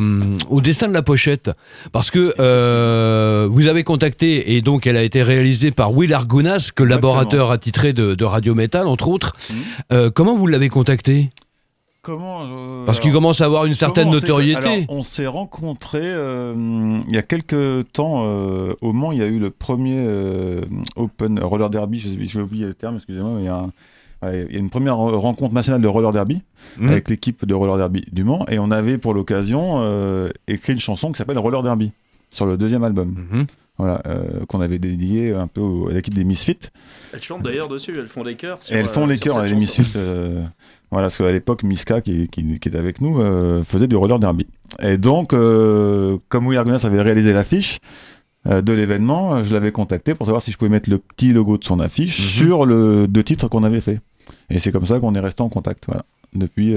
au dessin de la pochette. Parce que euh, vous avez contacté, et donc elle a été réalisée par Will Argounas, que laborateur attitré de, de Radio Metal, entre autres. Euh, comment vous l'avez contacté Comment euh, Parce qu'il commence à avoir une certaine notoriété. alors, On s'est rencontrés euh, il y a quelques temps euh, au Mans. Il y a eu le premier Open Roller Derby. J'ai oublié le terme, excusez-moi. mais Il y, a un- il y a une première rencontre nationale de roller derby Mhm. avec l'équipe de roller derby du Mans. Et on avait pour l'occasion écrit une chanson qui s'appelle Roller Derby sur le deuxième album. Mhm. Voilà, euh, qu'on avait dédié un peu au- à l'équipe des Misfits. Elles chantent d'ailleurs dessus, elles font des chœurs. sur, elles font euh, les chœurs, les. Misfits. euh, voilà, parce qu'à l'époque, Miska, qui, qui, qui était avec nous, euh, faisait du roller derby. Et donc, comme Will Argonas avait réalisé l'affiche de l'événement, je l'avais contacté pour savoir si je pouvais mettre le petit logo de son affiche sur le deux titres qu'on avait fait. Et c'est comme ça qu'on est resté en contact. Voilà. Depuis,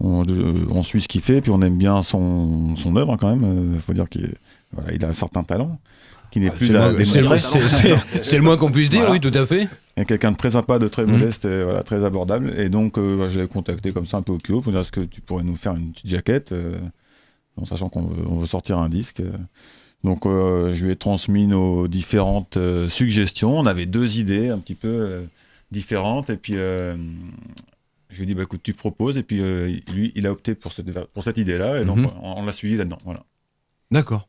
on, on suit ce qu'il fait, puis on aime bien son, son œuvre quand même. Il faut dire qu'il voilà, il a un certain talent. Qui n'est Ah, plus c'est le à moins- c'est le- démontrer. c'est- le moins qu'on puisse dire, oui, tout à fait. Et quelqu'un de très sympa, de très Mhm. modeste, et voilà, très abordable. Et donc, euh, je l'ai contacté comme ça un peu au culot pour dire est-ce que tu pourrais nous faire une petite jaquette, euh, en sachant qu'on veut, sortir un disque. Donc, euh, je lui ai transmis nos différentes euh, suggestions. On avait deux idées un petit peu euh, différentes. Et puis, euh, je lui ai dit bah, écoute, tu proposes. Et puis, euh, lui, il a opté pour cette, pour cette idée-là. Et donc, Mhm. on, on l'a suivi là-dedans. Voilà. D'accord.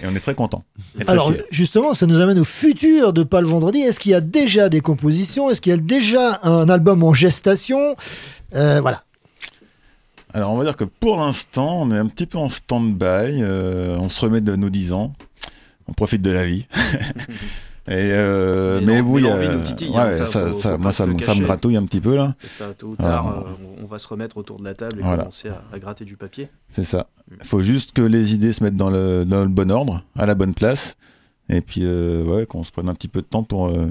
Et on est très content. Alors fiers. justement, ça nous amène au futur de Pas le vendredi. Est-ce qu'il y a déjà des compositions? Est-ce qu'il y a déjà un album en gestation? Euh, Voilà. Alors, on va dire que pour l'instant, on est un petit peu en stand-by. euh, on se remet de nos 10 ans. On profite de la vie. Et euh, Mais oui, mais euh, nous titille, ouais, hein, ça, ça, faut- ça- faut moi, ça, me- ça gratouille un petit peu là. Et ça, tôt ou tard, euh, on, va se remettre autour de la table et Voilà. commencer à, à gratter du papier. C'est ça. Il faut juste que les idées se mettent dans le, dans le bon ordre, à la bonne place. Et puis, euh, ouais, qu'on se prenne un petit peu de temps pour, euh,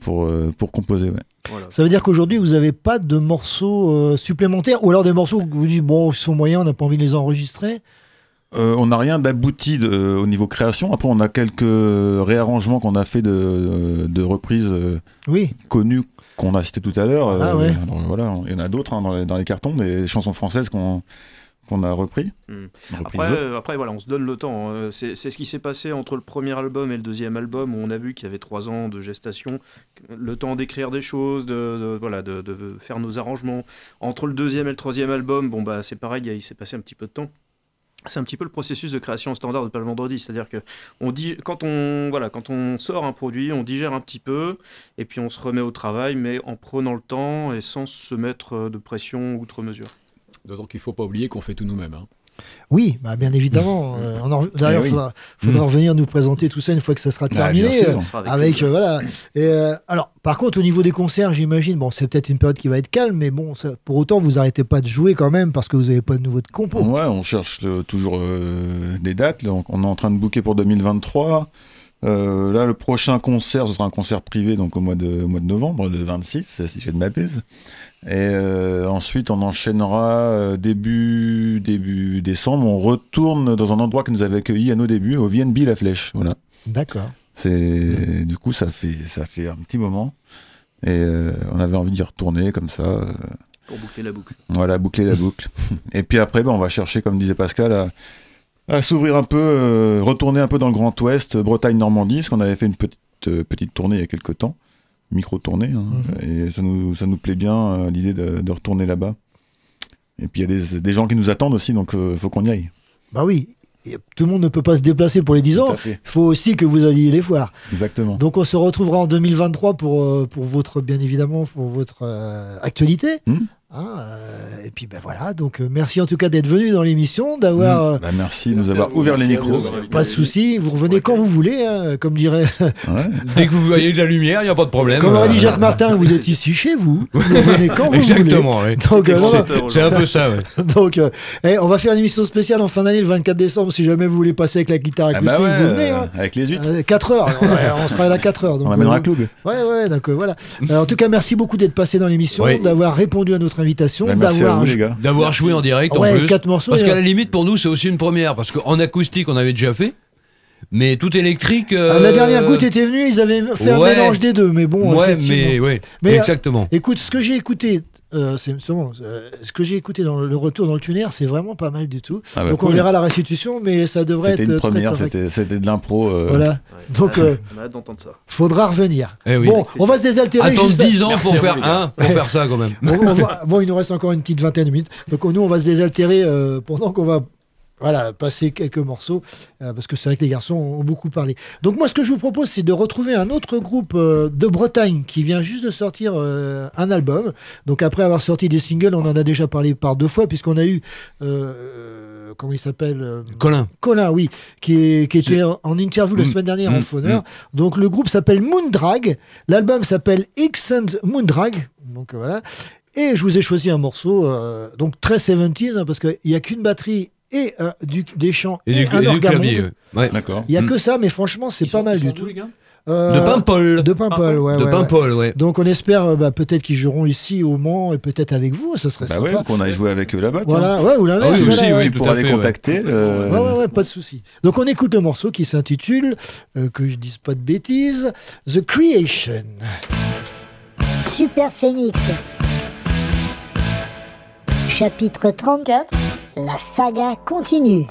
pour, euh, pour composer. Ouais. Ça veut dire qu'aujourd'hui, vous n'avez pas de morceaux euh, supplémentaires ou alors des morceaux que vous dites, bon, ils sont moyens, on n'a pas envie de les enregistrer Euh, on n'a rien d'abouti de- au niveau création. Après, on a quelques réarrangements qu'on a fait de, de reprises euh, Oui. connues qu'on a citées tout à l'heure. Ah Euh, ouais. alors, voilà, il y en a d'autres hein, dans, les, dans les cartons, des chansons françaises qu'on qu'on a repris. Hmm. Repris Après, euh, voilà, on se donne le temps. hein. C'est ce qui s'est passé entre le premier album et le deuxième album, où on a vu qu'il y avait trois ans de gestation, le temps d'écrire des choses, de, de- voilà, de, de faire nos arrangements. Entre le deuxième et le troisième album, bon bah c'est pareil, il s'est passé un petit peu de temps. C'est un petit peu le processus de création standard de Pas le vendredi, c'est-à-dire que on dit quand on voilà quand on sort un produit, on digère un petit peu et puis on se remet au travail, mais en prenant le temps et sans se mettre euh, de pression outre mesure. D'autant qu'il ne faut pas oublier qu'on fait tout nous-mêmes. hein. Oui, bah, bien évidemment. Euh, D'ailleurs, Eh il oui. faudra, faudra Mm. revenir nous présenter tout ça une fois que ça sera Bah, terminé. sûr. euh, sera avec euh, voilà. Et, alors, par contre, au niveau des concerts, j'imagine, bon, c'est peut-être une période qui va être calme, mais bon, ça- pour autant, vous arrêtez pas de jouer quand même parce que vous n'avez pas de nouveau de compo. Ouais, on cherche toujours des dates. Là, on, on est en train de booker pour 2023. Euh, là, le prochain concert, ce sera un concert privé, donc au mois de, au mois de novembre, le 26, si je ne m'abuse. Et euh, ensuite, on enchaînera euh, début, début décembre. On retourne dans un endroit qui nous avait accueillis à nos débuts, au VNB La Flèche. Voilà. D'accord. C'est du coup, ça fait, ça fait un petit moment. Et euh, on avait envie d'y retourner comme ça. euh, Pour boucler la boucle. voilà, boucler la boucle. Et puis après, ben, on va chercher, comme disait Pascal, à, à s'ouvrir un peu, euh, retourner un peu dans le Grand Ouest, Bretagne-Normandie, parce qu'on avait fait une petite, euh, petite tournée il y a quelques temps, micro-tournée, hein, et ça nous, ça nous plaît bien, euh, l'idée de, de retourner là-bas. Et puis il y a des, des gens qui nous attendent aussi, donc il faut qu'on y aille. Bah oui. Tout le monde ne peut pas se déplacer pour les 10 ans. Il faut aussi que vous alliez les voir. Exactement. Donc on se retrouvera en 2023 pour, pour votre, bien évidemment, pour votre euh, actualité. Hmm. Hein, euh, et puis ben voilà, donc euh, merci en tout cas d'être venu dans l'émission, d'avoir. euh, Bah, merci de nous avoir ouvert les micros. pas de souci, vous revenez quand vous voulez, hein, comme dirait. Dès que vous voyez de la lumière, il n'y a pas de problème. Comme aurait dit Euh, Jacques Martin, vous êtes ici chez vous. Vous venez quand vous Exactement, voulez. euh, non, C'est- un peu ça, ouais. Donc, euh, eh, on va faire une émission spéciale en fin d'année, le 24 décembre. Si jamais vous voulez passer avec la guitare Ah acoustique, bah ouais, vous venez. hein. avec les huîtres. 4 heures. On sera là 4 heures. donc, On l'amènera euh, à Cloug. Ouais, ouais, donc euh, voilà. Euh, en tout cas, merci beaucoup d'être passé dans l'émission, d'avoir répondu à notre invitation, Bah, à d'avoir joué en direct Ouais, en plus. quatre morceaux, Parce qu'à la limite, pour nous, c'est aussi une première. Parce qu'en acoustique, on avait déjà fait. Mais tout électrique. Ah, la euh, dernière goutte était venue, ils avaient fait ouais. un mélange des deux, mais bon. Ouais, mais- ouais, exactement. euh, écoute, ce que j'ai écouté, euh, c'est c'est bon, euh, ce que j'ai écouté dans le, retour dans le tuner, c'est vraiment pas mal du tout. Ah bah, Donc on verra la restitution, mais ça devrait être C'était une première, c'était c'était de l'impro. euh, Voilà. Donc euh, On a hâte d'entendre ça. faudra revenir. Eh oui. Bon, on va se désaltérer. Attendre juste- 10 ans pour faire un, pour faire ça quand même. Bon, on va- bon, il nous reste encore une petite vingtaine de minutes. Donc nous, on va se désaltérer euh, pendant qu'on va voilà, passer quelques morceaux, euh, parce que c'est vrai que les garçons ont beaucoup parlé. Donc moi, ce que je vous propose, c'est de retrouver un autre groupe euh, de Bretagne qui vient juste de sortir euh, un album. Donc après avoir sorti des singles, on en a déjà parlé par deux fois, puisqu'on a eu... comment il s'appelle Colin. Colin, oui, qui, est- qui était en, en interview la Mm, semaine dernière mm, en Fauneur. mm. Donc le groupe s'appelle Moondrag, l'album s'appelle X and Moondrag, donc voilà. Et je vous ai choisi un morceau, donc très 70s, hein, parce qu'il n'y a qu'une batterie et euh, du, des chants Et et, du, un et du clavier. ouais. Ouais. D'accord. Il n'y a Mm. que ça, mais franchement, c'est pas mal du tout. Euh, De Paimpol. De Paimpol, ouais. De ouais, Paimpol, ouais. Donc on espère euh, bah, peut-être qu'ils joueront ici au Mans et peut-être avec vous, ça serait Bah sympa. ouais, qu'on aille jouer avec eux là-bas. tiens. Voilà, ouais, ou l'inverse. Ah oui, voilà, aussi, ouais. oui, Tu tout pourras à les fait, ouais. contacter. euh, Ouais, ouais, ouais, pas de souci. Donc on écoute le morceau qui s'intitule, euh, que je dise pas de bêtises, The Creation. Super Phoenix. Chapitre 34. La saga continue.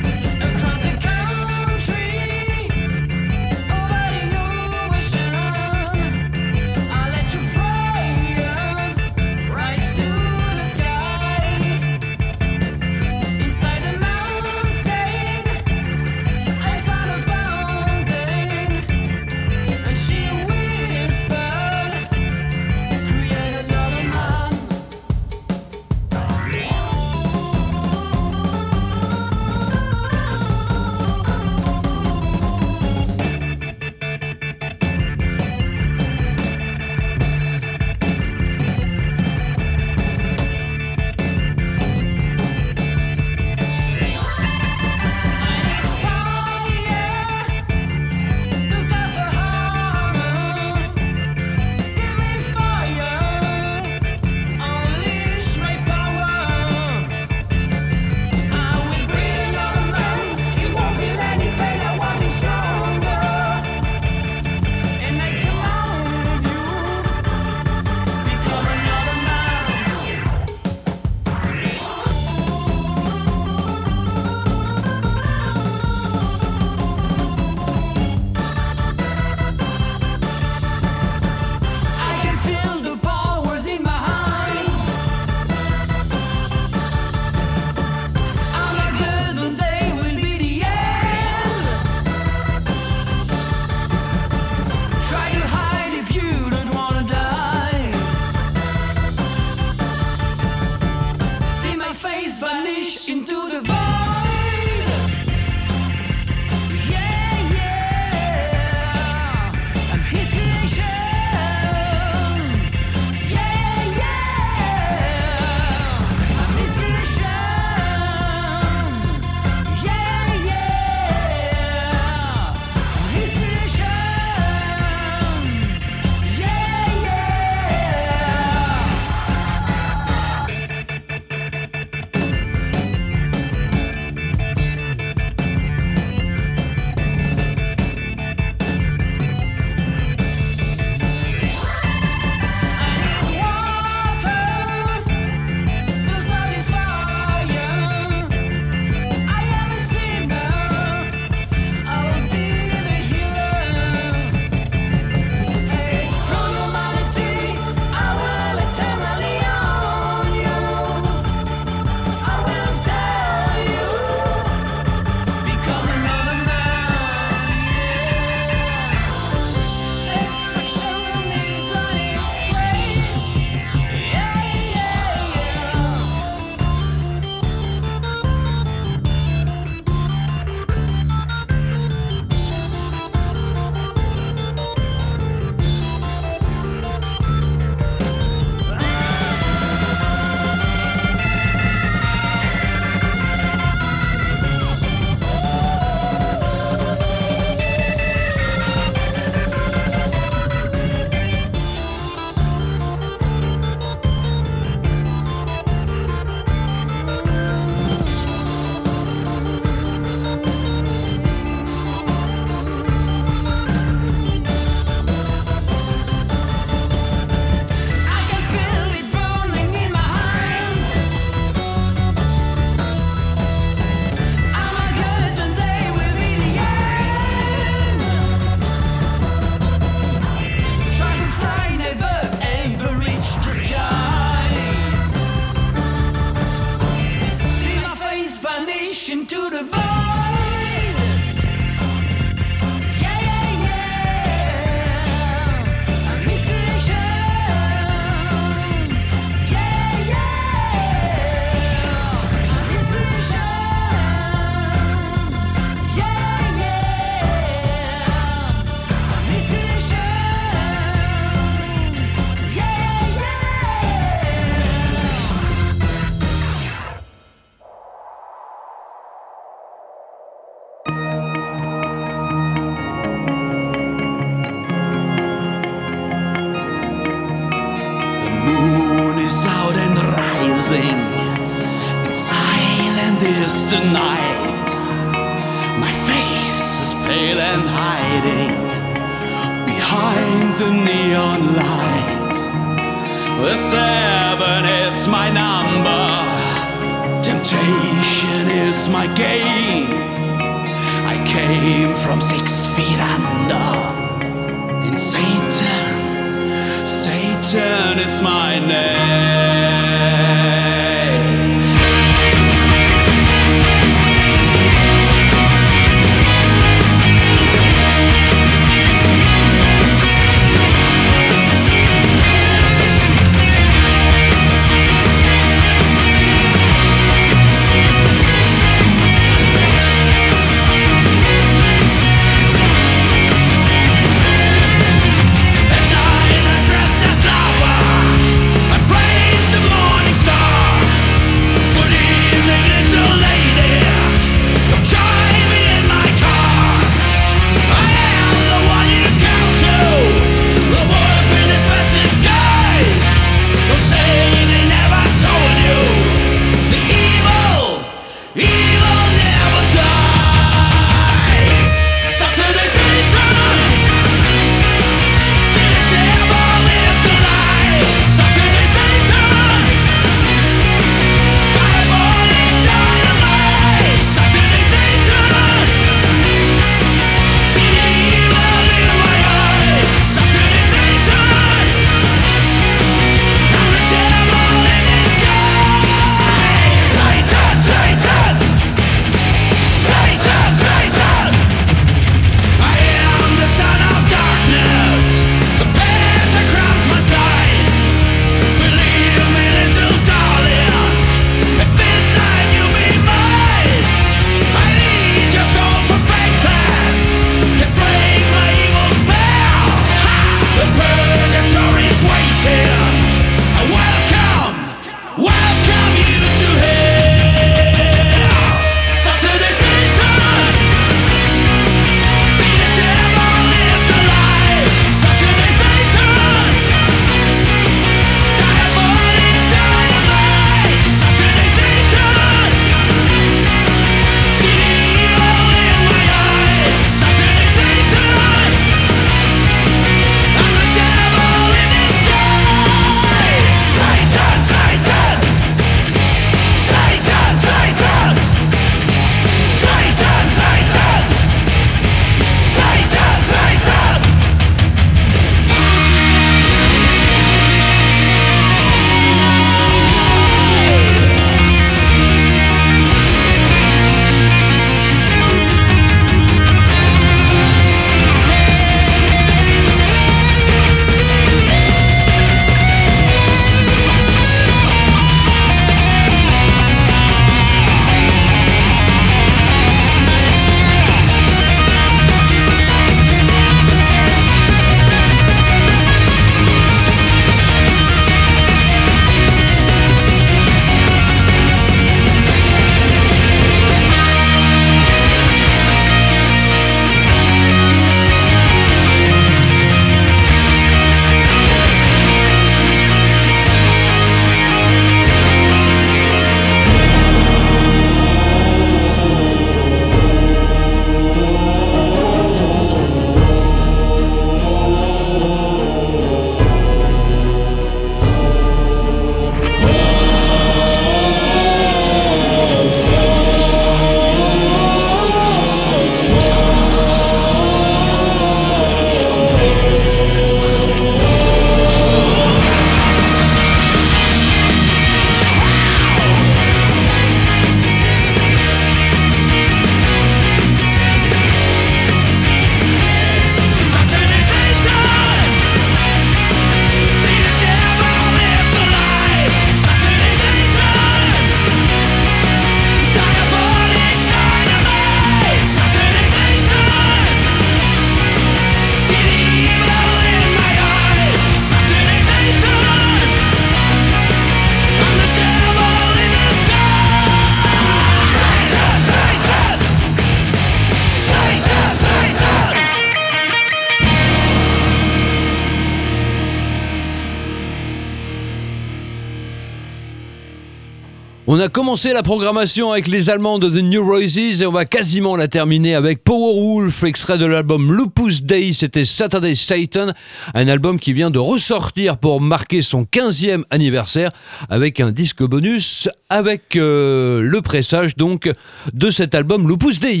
A commencé la programmation avec les Allemands de The New Roses et on va quasiment la terminer avec Powerwolf, extrait de l'album Lupus Day, c'était Saturday Satan, un album qui vient de ressortir pour marquer son 15e anniversaire avec un disque bonus avec euh, le pressage donc de cet album Lupus Day.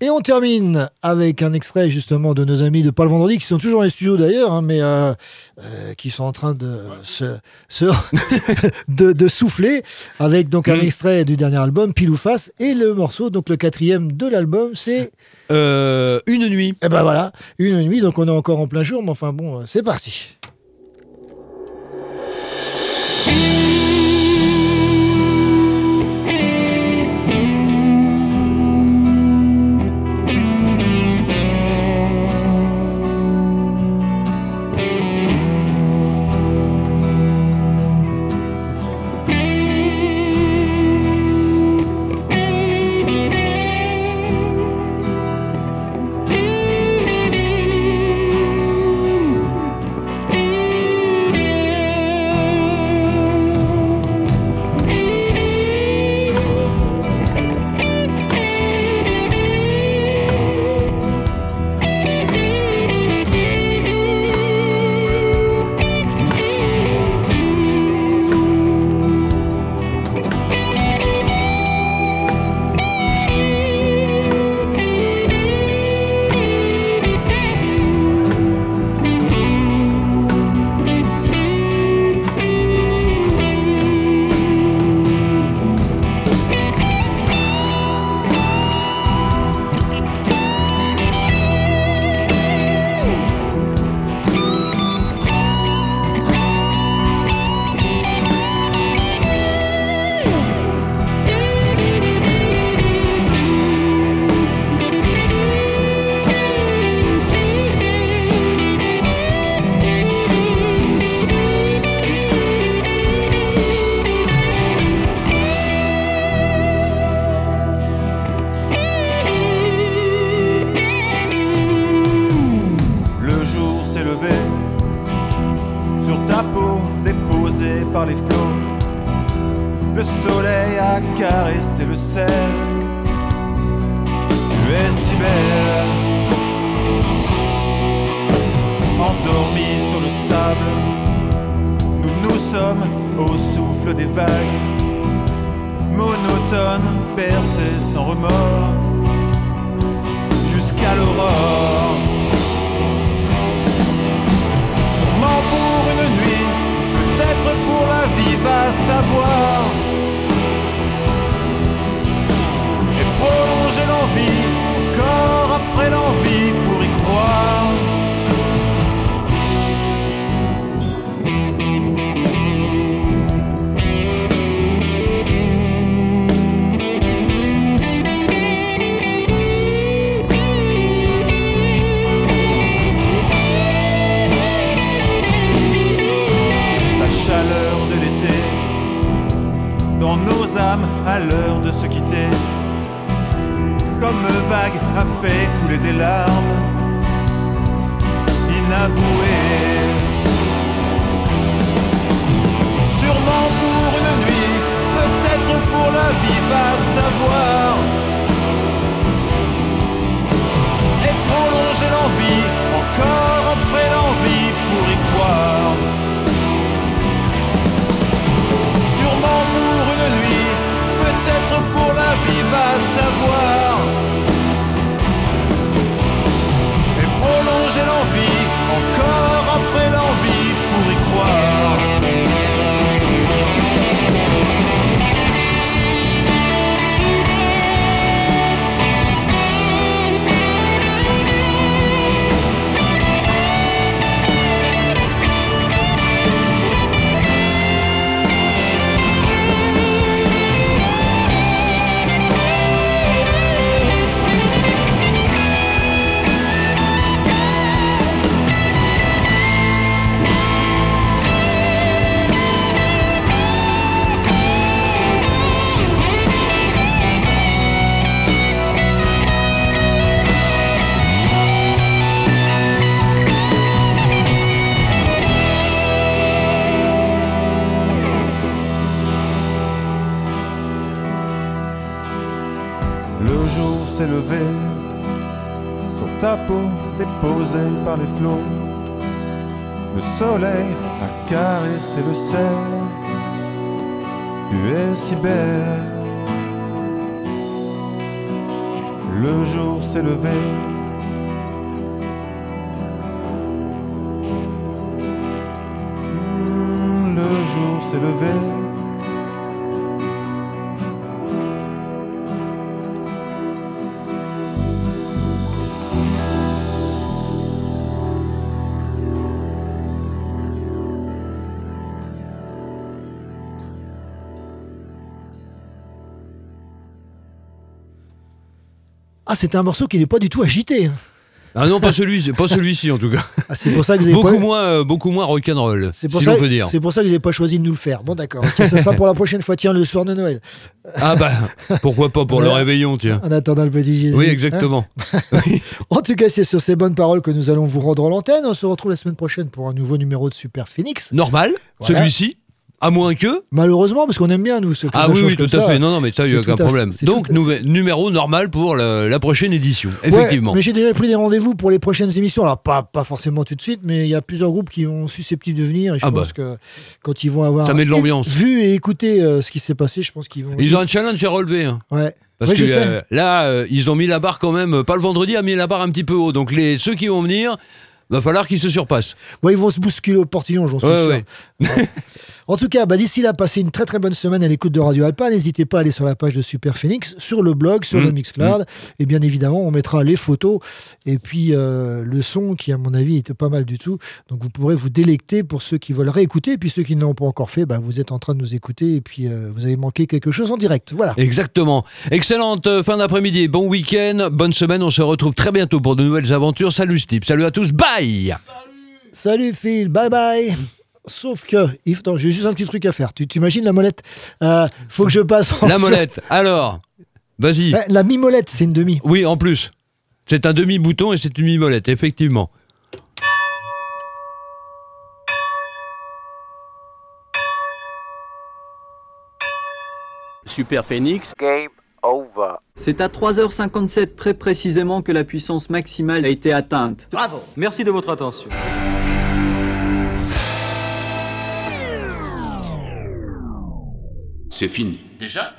Et on termine avec un extrait justement de nos amis de Pas le Vendredi qui sont toujours dans les studios d'ailleurs, hein, mais euh, euh, qui sont en train de, se, se- de, de souffler avec donc un Extrait du dernier album Pile ou Face et le morceau donc le quatrième de l'album c'est Euh, une nuit. Et ben voilà, une nuit donc on est encore en plein jour, mais enfin bon, euh, c'est parti. Si. Le jour s'est levé. Hmm, Le jour s'est levé. Ah, c'est un morceau qui n'est pas du tout agité. hein. Ah non, pas celui-ci, pas celui-ci en tout cas. Ah, c'est pour ça que vous avez beaucoup pas- moins, euh, beaucoup moins rock'n'roll, C'est pour, si ça- l'on peut dire. c'est pour ça que vous n'avez pas choisi de nous le faire. Bon, d'accord. Ça sera pour la prochaine fois. Tiens, le soir de Noël. Ah bah, pourquoi pas pour le réveillon, tiens. En attendant le petit Jésus. Oui, hein. exactement. En tout cas, c'est sur ces bonnes paroles que nous allons vous rendre l'antenne. On se retrouve la semaine prochaine pour un nouveau numéro de Super Phoenix. Normal, Voilà. celui-ci, à moins que. Malheureusement, parce qu'on aime bien, nous. ce- Ah quelque oui, oui, tout à ça. fait. Non, non, mais ça, il n'y a aucun problème. Donc, numéro normal pour la, la prochaine édition, Ouais, effectivement. mais j'ai déjà pris des rendez-vous pour les prochaines émissions. Alors, pas, pas forcément tout de suite, mais il y a plusieurs groupes qui sont susceptibles de venir. Et je Ah pense bah. que quand ils vont avoir Ça met de l'ambiance. vu et écouté euh, ce qui s'est passé, je pense qu'ils vont. Ils ont un challenge à relever. hein. Ouais. Parce Ouais, que euh, là, euh, ils ont mis la barre quand même, pas le vendredi, a mis la barre un petit peu haut. Donc les, ceux qui vont venir, va falloir qu'ils se surpassent. Ouais, ils vont se bousculer au portillon, j'en suis Ouais, sûr. ouais. En tout cas, bah, d'ici là, passez une très très bonne semaine à l'écoute de Radio Alpa. N'hésitez pas à aller sur la page de Super Phoenix, sur le blog, sur Mmh, le Mixcloud. Et bien évidemment, on mettra les photos et puis euh, le son qui, à mon avis, était pas mal du tout. Donc vous pourrez vous délecter pour ceux qui veulent réécouter. Et puis ceux qui ne l'ont pas encore fait, bah, vous êtes en train de nous écouter et puis euh, vous avez manqué quelque chose en direct. Voilà. Exactement. Excellente euh, fin d'après-midi, bon week-end, bonne semaine. On se retrouve très bientôt pour de nouvelles aventures. Salut Steve, salut à tous, bye Salut Phil, bye bye. Sauf que, Yves, attends, j'ai juste un petit truc à faire. Tu t'imagines la molette? Euh, Faut que je passe. en- La molette, alors, vas-y. Eh, La mi-molette, c'est une demi. Oui, en plus. C'est un demi-bouton et c'est une mi-molette, effectivement. Super Phoenix. Game over. C'est à 3h57 très précisément que la puissance maximale a été atteinte. Bravo. Merci de votre attention. C'est fini. Déjà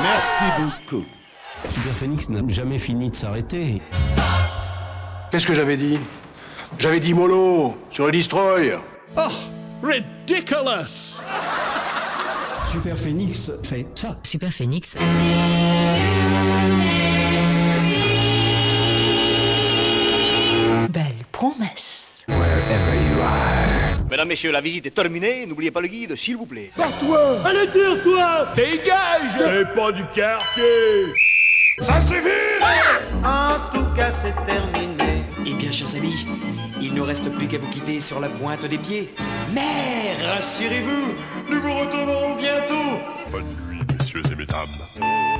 Merci beaucoup. Super Phoenix n'a jamais fini de s'arrêter. Qu'est-ce que j'avais dit? J'avais dit mollo sur le destroy. Oh, ridiculous! Super Phoenix fait ça. Super Phoenix. Promesse. Mesdames, Messieurs, la visite est terminée. N'oubliez pas le guide, s'il vous plaît. Toi! Allez dire toi! Dégage! T'es pas du quartier! Ça suffit! En tout cas, c'est terminé. Eh bien, chers amis, il ne reste plus qu'à vous quitter sur la pointe des pieds. Mais rassurez-vous, nous vous retrouverons bientôt. Bonne nuit, messieurs et mesdames.